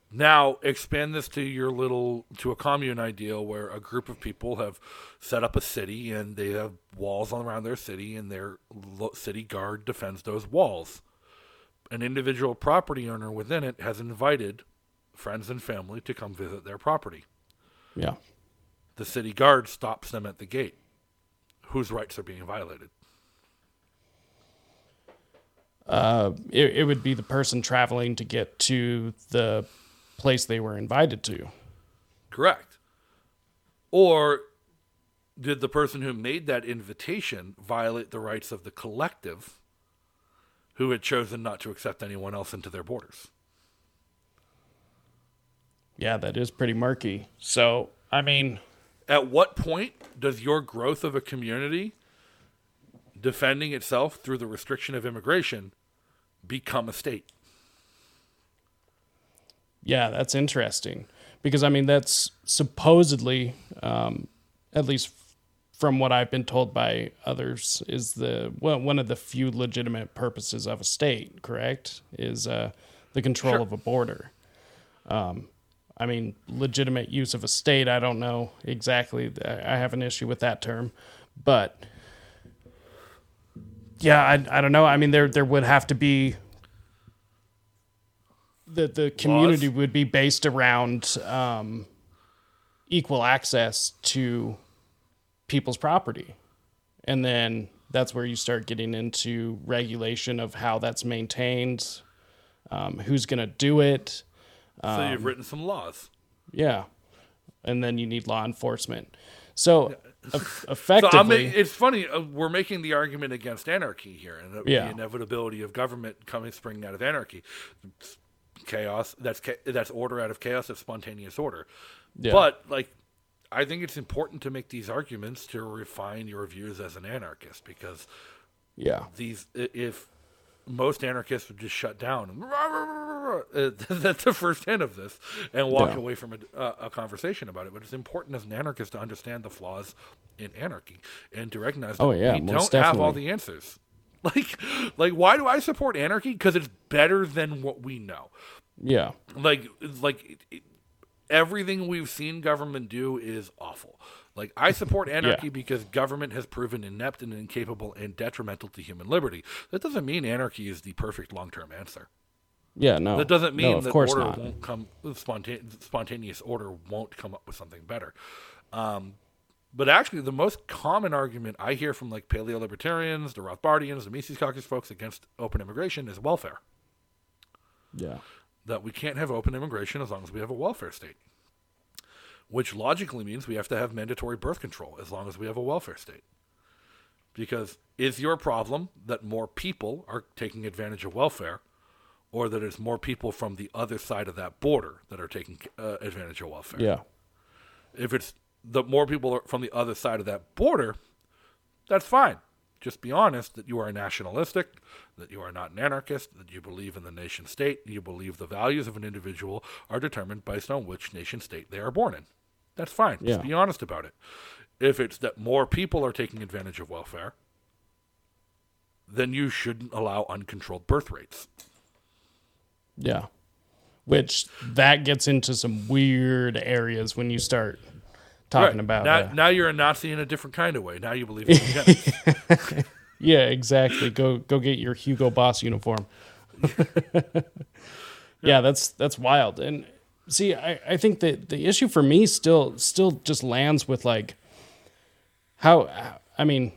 Now expand this to your little to a commune ideal where a group of people have set up a city and they have walls all around their city and their city guard defends those walls. An individual property owner within it has invited friends and family to come visit their property. Yeah. The city guard stops them at the gate. Whose rights are being violated? Uh, it, it would be the person traveling to get to the place they were invited to. Correct. Or did the person who made that invitation violate the rights of the collective who had chosen not to accept anyone else into their borders? Yeah, that is pretty murky. So, I mean, At what point does your growth of a community defending itself through the restriction of immigration become a state? Yeah, that's interesting because I mean that's supposedly, um, at least from what I've been told by others, is the well, one of the few legitimate purposes of a state. Correct? Is uh, the control Sure. of a border. Um, I mean, legitimate use of a state. I don't know exactly. I I have an issue with that term, but yeah, I, I don't know. I mean, there there would have to be the the community would be based around um, equal access to people's property, and then that's where you start getting into regulation of how that's maintained, um, who's going to do it. so Um, you've written some laws. Yeah. And then you need law enforcement. So eff- So effectively, I'm, it's funny. Uh, we're making the argument against anarchy here, and the, Yeah. the inevitability of government coming springing out of anarchy, chaos. That's that's order out of chaos. That's spontaneous order. Yeah. But like, I think it's important to make these arguments to refine your views as an anarchist because yeah, these if most anarchists would just shut down that's the first hint of this and walk Yeah. away from a, uh, a conversation about it. But it's important as an anarchist to understand the flaws in anarchy and to recognize that Oh, yeah, we don't have all the answers. Like like why do i support anarchy? Because it's better than what we know. Yeah, like like it, it, everything we've seen government do is awful like i support anarchy Yeah. because government has proven inept and incapable and detrimental to human liberty that doesn't mean anarchy is the perfect long-term answer yeah. No, that doesn't mean no, of that course order not. won't come spontaneous, spontaneous order won't come up with something better um, but actually the most common argument i hear from like paleo libertarians the rothbardians the mises caucus folks against open immigration is welfare Yeah, that we can't have open immigration as long as we have a welfare state. Which logically means we have to have mandatory birth control as long as we have a welfare state. Because is your problem that more people are taking advantage of welfare, or that it's more people from the other side of that border that are taking uh, advantage of welfare? yeah, If it's the more people are from the other side of that border, that's fine. Just be honest that you are nationalistic, that you are not an anarchist, that you believe in the nation state, you believe the values of an individual are determined based on which nation state they are born in. That's fine. Yeah. Just be honest about it. If it's that more people are taking advantage of welfare, then you shouldn't allow uncontrolled birth rates. yeah. Which that gets into some weird areas when you start talking Right. about. now, uh, now you're a Nazi in a different kind of way. Now you believe in yeah, exactly. Go go get your Hugo Boss uniform. yeah, that's that's wild. And see, I, I think that the issue for me still still just lands with like how I mean,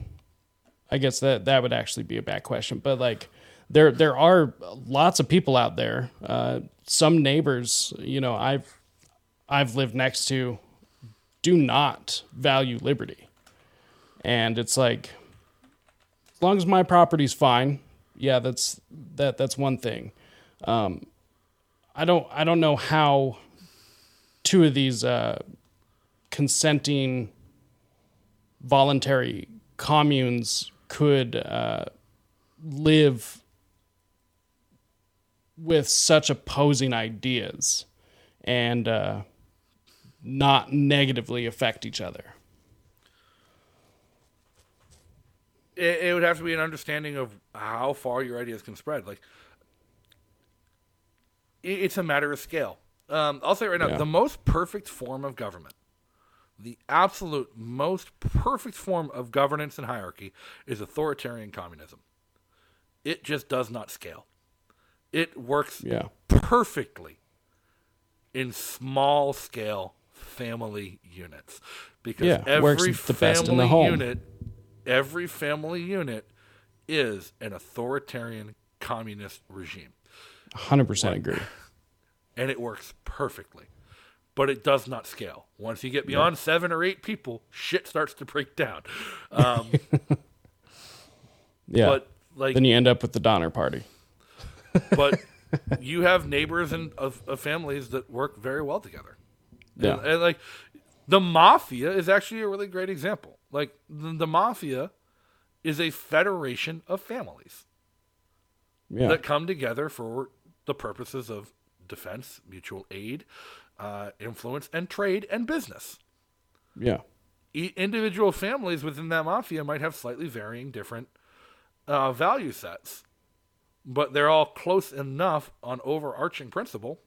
I guess that that would actually be a bad question, but like there there are lots of people out there. Uh, some neighbors, you know, I've I've lived next to do not value liberty. And it's like as long as my property's fine, yeah, that's that that's one thing. Um, I don't I don't know how two of these uh, consenting voluntary communes could uh, live with such opposing ideas and uh, not negatively affect each other. it, it would have to be an understanding of how far your ideas can spread. Like, it's a matter of scale. Um, I'll say right now, Yeah. the most perfect form of government, the absolute most perfect form of governance and hierarchy, is authoritarian communism. It just does not scale. It works Yeah. perfectly in small scale family units because Yeah, every the best in family unit every family unit is an authoritarian communist regime 100% agree. and it works perfectly but it does not scale once you get beyond seven or eight people shit starts to break down um, Yeah. but like then you end up with the Donner Party. but you have neighbors and of, of families that work very well together. Yeah. And, and, like the mafia is actually a really great example. Like the, the mafia is a federation of families Yeah. that come together for the purposes of defense, mutual aid, uh, influence, and trade and business. yeah. E- individual families within that mafia might have slightly varying different uh, value sets, but they're all close enough on overarching principle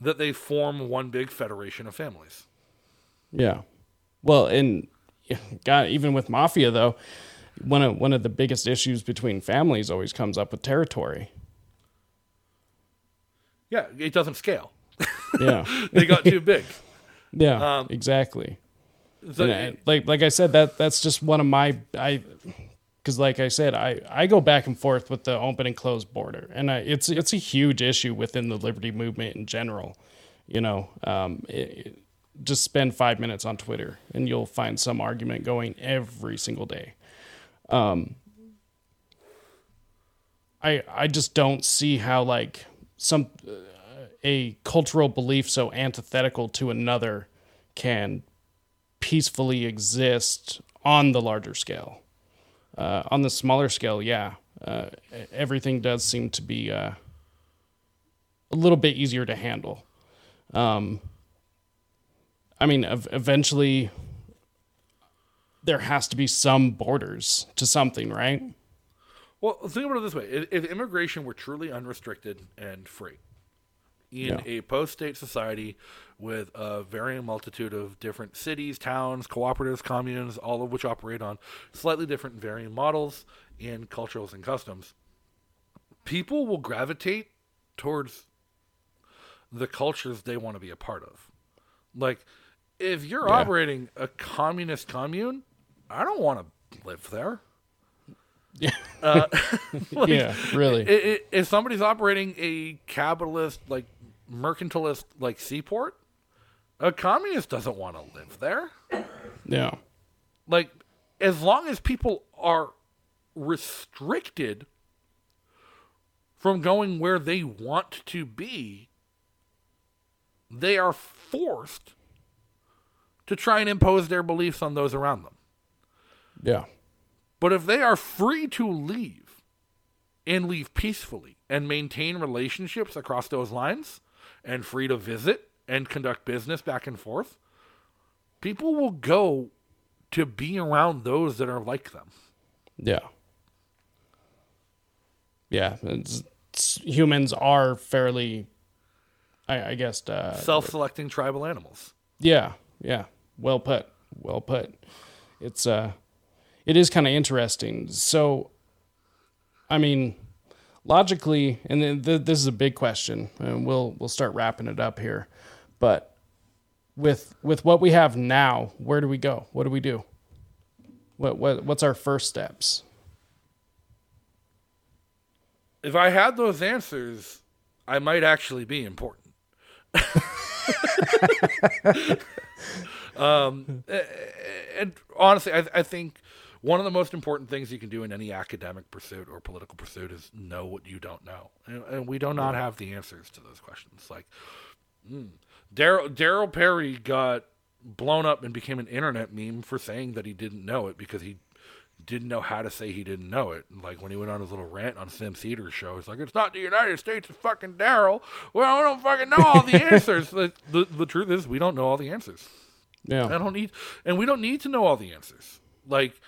that they form one big federation of families. Yeah. Well, and God, even with mafia though, one of one of the biggest issues between families always comes up with territory. Yeah, it doesn't scale. Yeah. they got too big. Yeah. Um, exactly. So, I- like like I said, that that's just one of my I because like I said, I I go back and forth with the open and closed border, and I, it's it's a huge issue within the liberty movement in general. You know, um, it, it- just spend five minutes on Twitter, and you'll find some argument going every single day. Um, I I just don't see how like some uh, a cultural belief so antithetical to another can peacefully exist on the larger scale. Uh, on the smaller scale, yeah, uh, everything does seem to be uh, a little bit easier to handle. Um, I mean, ev- eventually, there has to be some borders to something, right? Well, think about it this way: if, if immigration were truly unrestricted and free in Yeah. a post-state society with a varying multitude of different cities, towns, cooperatives, communes, all of which operate on slightly different varying models and cultures and customs, people will gravitate towards the cultures they want to be a part of. Like, if you're Yeah. operating a communist commune, I don't want to live there. Yeah, uh, Like, yeah, really. i- i- if somebody's operating a capitalist, like mercantilist, like seaport, a communist doesn't want to live there. yeah, Like, as long as people are restricted from going where they want to be, they are forced to try and impose their beliefs on those around them. yeah, But if they are free to leave and leave peacefully and maintain relationships across those lines and free to visit and conduct business back and forth, people will go to be around those that are like them. yeah, yeah. It's, it's- humans are fairly, I, I guess, uh, Self selecting tribal animals. Yeah, yeah. Well put. Well put. It's uh it is kind of interesting. So I mean, logically, and then th- this is a big question, and we'll we'll start wrapping it up here. But with with what we have now, where do we go? What do we do? What what what's our first steps? If I had those answers, I might actually be important. um, and honestly, I, I think one of the most important things you can do in any academic pursuit or political pursuit is know what you don't know, and, and we do not have the answers to those questions. Like mm, Darryl Darryl Perry got blown up and became an internet meme for saying that he didn't know it because he didn't know how to say he didn't know it. Like when he went on his little rant on Sam Seder's show, he's like, "It's not the United States, it's fucking Darryl." Well, I don't fucking know all the answers. the, the the truth is, we don't know all the answers. Yeah, I don't need, and we don't need to know all the answers. Like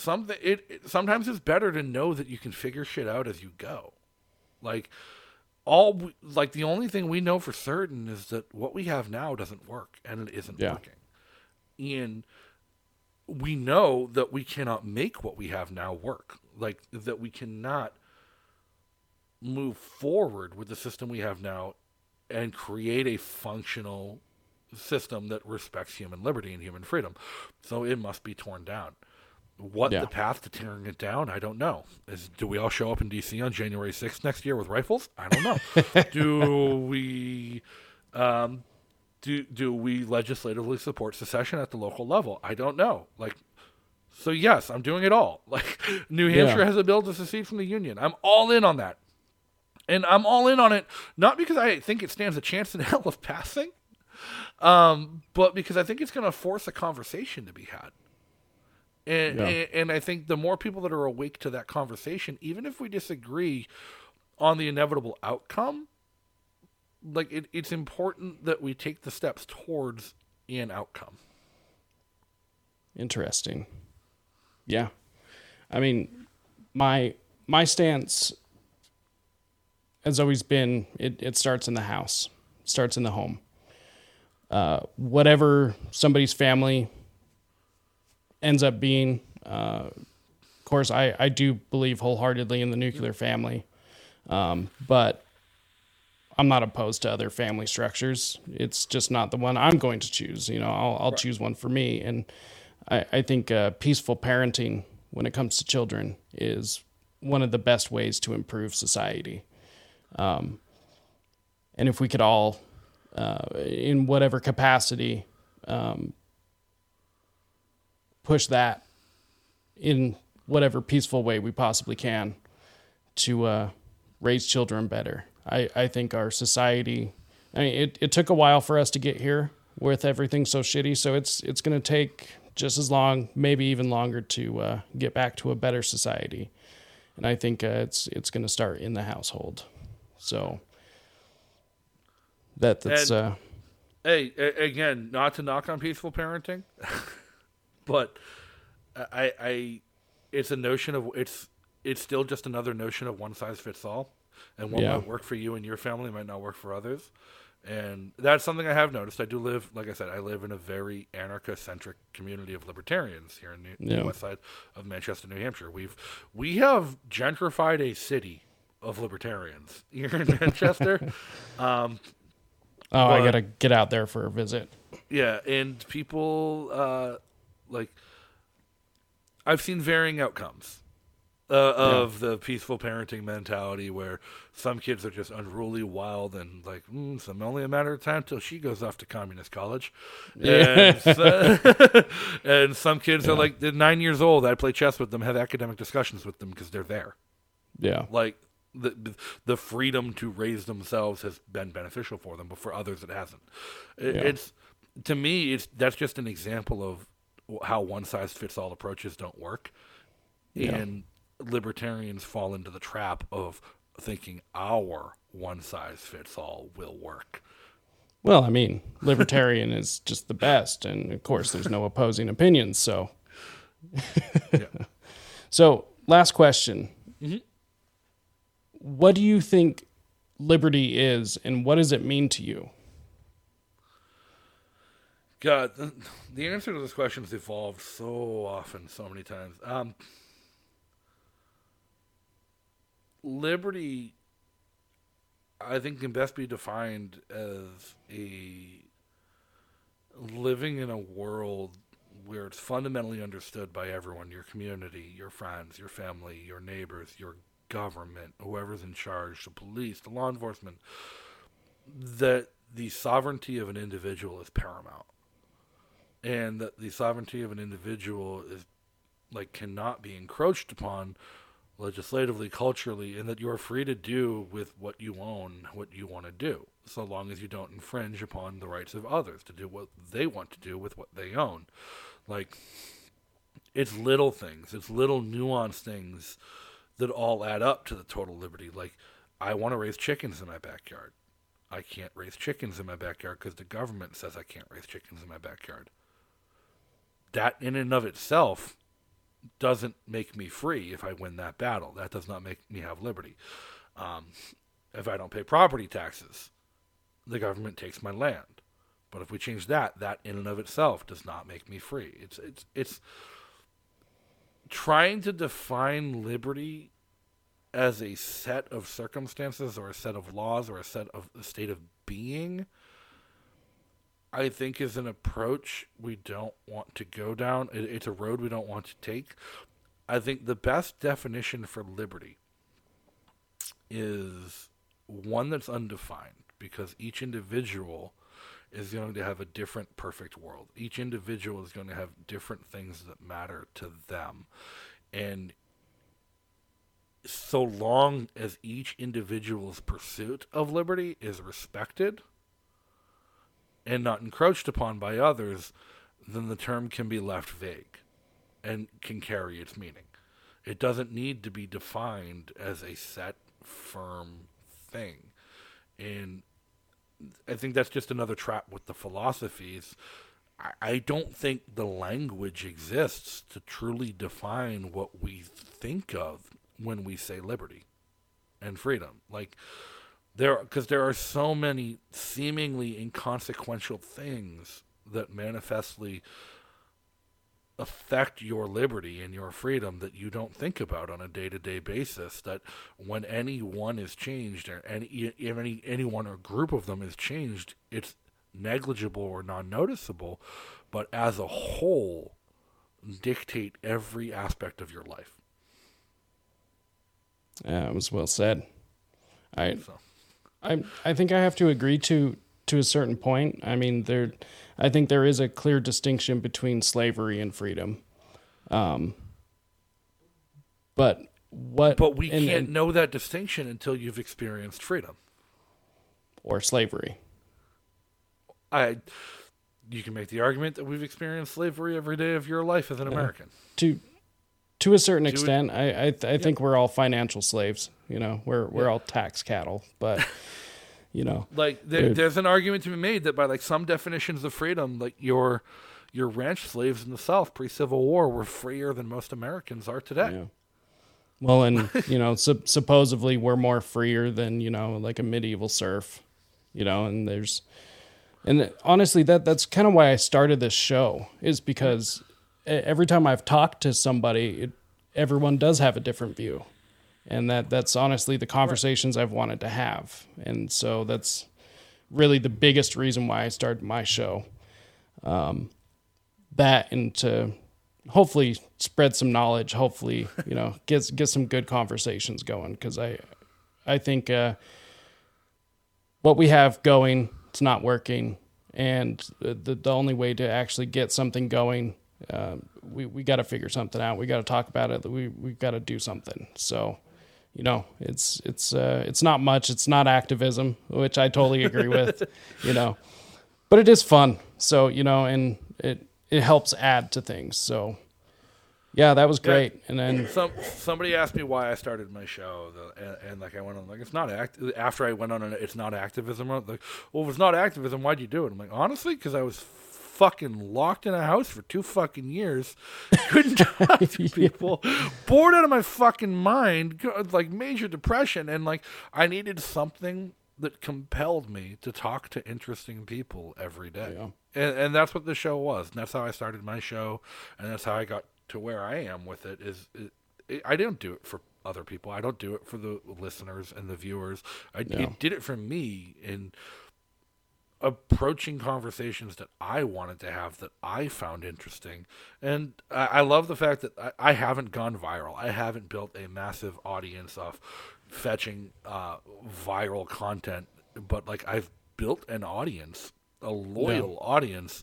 something, it, it sometimes it's better to know that you can figure shit out as you go. Like all, we, like the only thing we know for certain is that what we have now doesn't work, and it isn't Yeah. working. And we know that we cannot make what we have now work. Like that we cannot move forward with the system we have now and create a functional system that respects human liberty and human freedom. So it must be torn down. What Yeah. the path to tearing it down, I don't know. Is do we all show up in DC on January 6th next year with rifles? I don't know. do we um, do do we legislatively support secession at the local level? I don't know. Like so yes, I'm doing it all. Like New Hampshire Yeah. has a bill to secede from the union. I'm all in on that. And I'm all in on it not because I think it stands a chance in hell of passing, um, but because I think it's going to force a conversation to be had. And, Yeah. and I think the more people that are awake to that conversation, even if we disagree on the inevitable outcome, like it, it's important that we take the steps towards an outcome. Interesting. Yeah. I mean, my my stance has always been it, it starts in the house. starts in the home. Uh, whatever somebody's family ends up being, uh, of course, I, I do believe wholeheartedly in the nuclear family, um, but I'm not opposed to other family structures. It's just not the one I'm going to choose. You know, I'll, I'll right. choose one for me. And I, I think uh, peaceful parenting when it comes to children is one of the best ways to improve society. Um, and if we could all, uh, in whatever capacity, um, push that in whatever peaceful way we possibly can to uh, raise children better. I, I think our society, I mean, it, it took a while for us to get here with everything so shitty. So it's, it's going to take just as long, maybe even longer to uh, get back to a better society. And I think uh, it's, it's going to start in the household. So that that's, and, uh, hey, again, not to knock on peaceful parenting, but I, I, it's a notion of it's, it's still just another notion of one size fits all and what yeah. might work for you and your family might not work for others. And that's something I have noticed. I do live, like I said, I live in a very anarcho-centric community of libertarians here in the, yeah. west side of Manchester, New Hampshire. We've we have gentrified a city of libertarians here in Manchester. um, oh, but, I gotta get out there for a visit. Yeah, and people uh, like I've seen varying outcomes uh, of yeah. the peaceful parenting mentality where some kids are just unruly, wild, and like, mm, it's only a matter of time till she goes off to communist college. Yeah. And, and some kids yeah. are like, they're nine years old. I play chess with them, have academic discussions with them because they're there. Yeah. Like, the the freedom to raise themselves has been beneficial for them, but for others it hasn't. It, yeah. It's to me, it's that's just an example of how one size fits all approaches don't work, yeah. and libertarians fall into the trap of thinking our one size fits all will work. Well, I mean, libertarian is just the best, and of course, there's no opposing opinions. So, yeah. so last question: mm-hmm. What do you think liberty is, and what does it mean to you? God, the, the answer to this question has evolved so often, so many times. Um, liberty, I think, can best be defined as a living in a world where it's fundamentally understood by everyone your community, your friends, your family, your neighbors, your government, whoever's in charge, the police, the law enforcement that the sovereignty of an individual is paramount. And that the sovereignty of an individual is like cannot be encroached upon legislatively, culturally, and that you are free to do with what you own what you want to do, so long as you don't infringe upon the rights of others to do what they want to do with what they own. Like, it's little things, it's little nuanced things that all add up to the total liberty. Like, I want to raise chickens in my backyard. I can't raise chickens in my backyard because the government says I can't raise chickens in my backyard. That, in and of itself, doesn't make me free if I win that battle. That does not make me have liberty. Um, if I don't pay property taxes, the government takes my land. But if we change that, that in and of itself does not make me free. It's it's it's trying to define liberty as a set of circumstances or a set of laws or a set of a state of being I think is an approach we don't want to go down. It's a road we don't want to take. I think the best definition for liberty is one that's undefined because each individual is going to have a different perfect world. Each individual is going to have different things that matter to them. And so long as each individual's pursuit of liberty is respected, and not encroached upon by others, then the term can be left vague and can carry its meaning. It doesn't need to be defined as a set, firm thing. And I think that's just another trap with the philosophies. I don't think the language exists to truly define what we think of when we say liberty and freedom. Like, there because there are so many seemingly inconsequential things that manifestly affect your liberty and your freedom that you don't think about on a day-to-day basis that when any one is changed or any any anyone or group of them is changed it's negligible or non-noticeable but as a whole dictate every aspect of your life Yeah, it was well said. I, so I, I think I have to agree to to a certain point. I mean, there, I think there is a clear distinction between slavery and freedom. Um, but what? but we and- can't and- know that distinction until you've experienced freedom or slavery. i you can make the argument that we've experienced slavery every day of your life as an american to to a certain extent i i, th- I think we're all financial slaves you know? We're we're all tax cattle but you know like there, there's an argument to be made that by like some definitions of freedom like your your ranch slaves in the south pre-civil war were freer than most americans are today. Yeah. well and you know sup- supposedly we're more freer than you know like a medieval serf you know and there's and honestly that that's kind of why i started this show is because every time i've talked to somebody it, everyone does have a different view. And that that's honestly the conversations i've wanted to have. And so that's really the biggest reason why i started my show um, that and to hopefully spread some knowledge hopefully you know get get some good conversations going. Because i i think uh what we have going it's not working. And the the, the only way to actually get something going uh, we we got to figure something out. We got to talk about it. We we got to do something. So you know it's it's uh it's not much. It's not activism which i totally agree with you know. But it is fun. So you know and it it helps add to things. So yeah that was great. And then some somebody asked me why I started my show, and, and like I went on like it's not act. After I went on, an, it's not activism. Like, well, if it's not activism, why'd you do it? I'm like, honestly, because I was fucking locked in a house for two fucking years, couldn't talk to people, bored out of my fucking mind, like major depression, and like I needed something that compelled me to talk to interesting people every day. Yeah. And, and that's what the show was. And that's how I started my show. And that's how I got to where I am with it. Is it, it, I didn't do it for other people. I don't do it for the listeners and the viewers. I Yeah. it did it for me in approaching conversations that I wanted to have that I found interesting. And I, I love the fact that I, I haven't gone viral. I haven't built a massive audience of fetching uh, viral content, but like I've built an audience, a loyal audience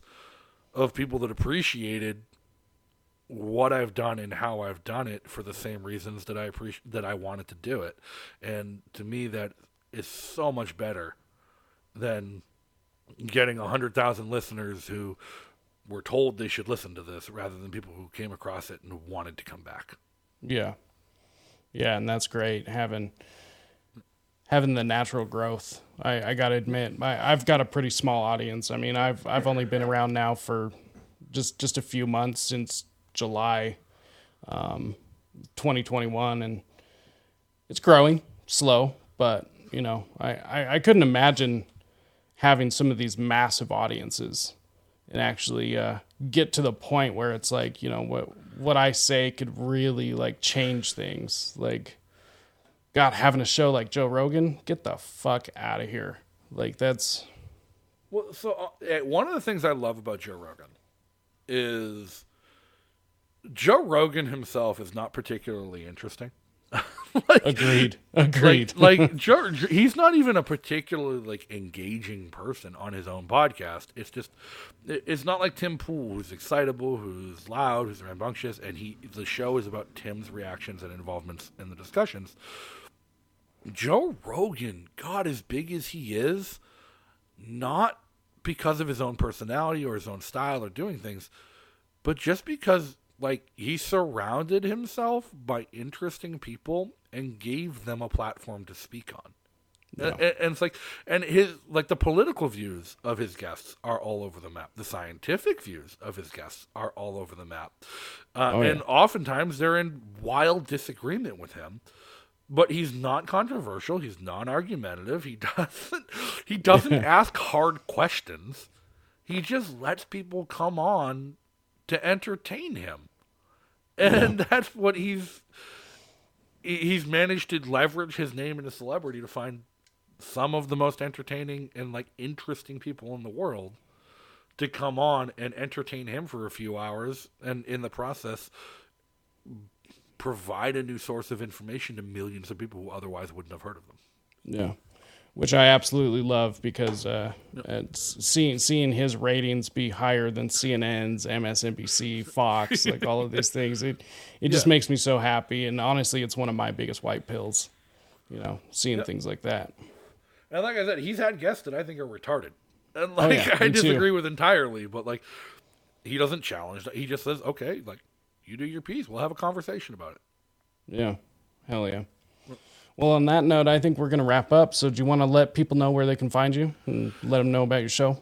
of people that appreciated what I've done and how I've done it for the same reasons that I appreciate that I wanted to do it. And to me that is so much better than getting 100,000 listeners who were told they should listen to this rather than people who came across it and wanted to come back. Yeah. Yeah, and that's great having having the natural growth. I, I gotta admit, my I've got a pretty small audience. I mean, I've I've only been around now for just just a few months since July, um, 2021, and it's growing slow, but you know, I, I, I couldn't imagine having some of these massive audiences and actually uh, get to the point where it's like you know what what I say could really like change things. Like, God, having a show like Joe Rogan, get the fuck out of here. Like that's Well, so uh, one of the things I love about Joe Rogan is Joe Rogan himself is not particularly interesting. like, agreed, agreed. Like, like Joe, he's not even a particularly like engaging person on his own podcast. It's just, it's not like Tim Pool, who's excitable, who's loud, who's rambunctious, and he. The show is about Tim's reactions and involvements in the discussions. Joe Rogan, God, as big as he is, not because of his own personality or his own style or doing things, but just because like he surrounded himself by interesting people and gave them a platform to speak on. And, and- and it's like, and his like the political views of his guests are all over the map. The scientific views of his guests are all over the map, uh, Oh, yeah. and oftentimes they're in wild disagreement with him. but he's not controversial. He's non-argumentative. He doesn't he doesn't ask hard questions. He just lets people come on to entertain him, and yeah. that's what he's he's managed to leverage his name and his celebrity to find some of the most entertaining and like interesting people in the world to come on and entertain him for a few hours and in the process provide a new source of information to millions of people who otherwise wouldn't have heard of them. Yeah. Which I absolutely love because uh, yep. seeing seeing his ratings be higher than CNN's, MSNBC, Fox, like all of these things, it it just makes me so happy. And honestly, it's one of my biggest white pills, you know, seeing yep. things like that. And like I said, he's had guests that I think are retarded, and like oh, yeah, I disagree too. with entirely. But like, he doesn't challenge. That. He just says, "Okay, like you do your piece. We'll have a conversation about it." Yeah, hell yeah. Well, on that note, I think we're going to wrap up. So, do you want to let people know where they can find you and let them know about your show?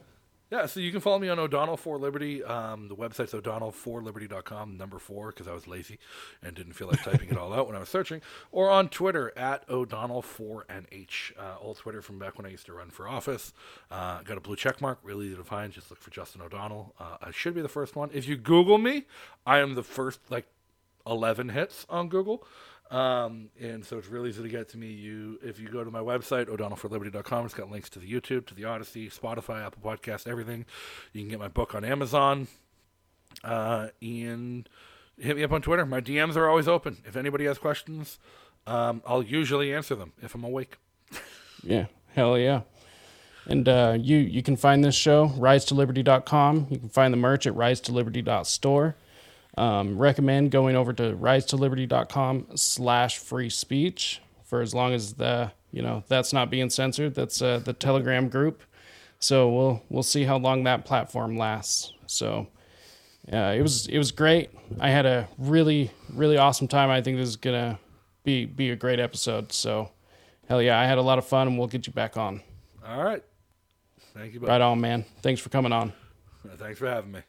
Yeah, so you can follow me on O'Donnell for Liberty. Um, the website's o'donnellforliberty.com, number four, because I was lazy and didn't feel like typing it all out when I was searching. Or on Twitter at O'Donnell4NH, uh, old Twitter from back when I used to run for office. Uh, got a blue check mark, really easy to find. Just look for Justin O'Donnell. Uh, I should be the first one. If you Google me, I am the first, like, 11 hits on Google. Um, and so it's really easy to get to me. You, if you go to my website, o'donnellforliberty.com, it's got links to the YouTube, to the Odysee, Spotify, Apple Podcast, everything. You can get my book on Amazon. Uh, and hit me up on Twitter. My DMs are always open. If anybody has questions, um, I'll usually answer them if I'm awake. yeah, hell yeah. And uh, you you can find this show, rise to liberty.com. You can find the merch at rise to liberty.store. Um, recommend going over to risetoliberty.com slash free speech for as long as the you know that's not being censored. That's uh, the Telegram group. So we'll we'll see how long that platform lasts. So yeah, it was it was great. I had a really really awesome time. I think this is gonna be be a great episode. So hell yeah, I had a lot of fun, and we'll get you back on. All right, thank you. Buddy. Right on, man. Thanks for coming on. Thanks for having me.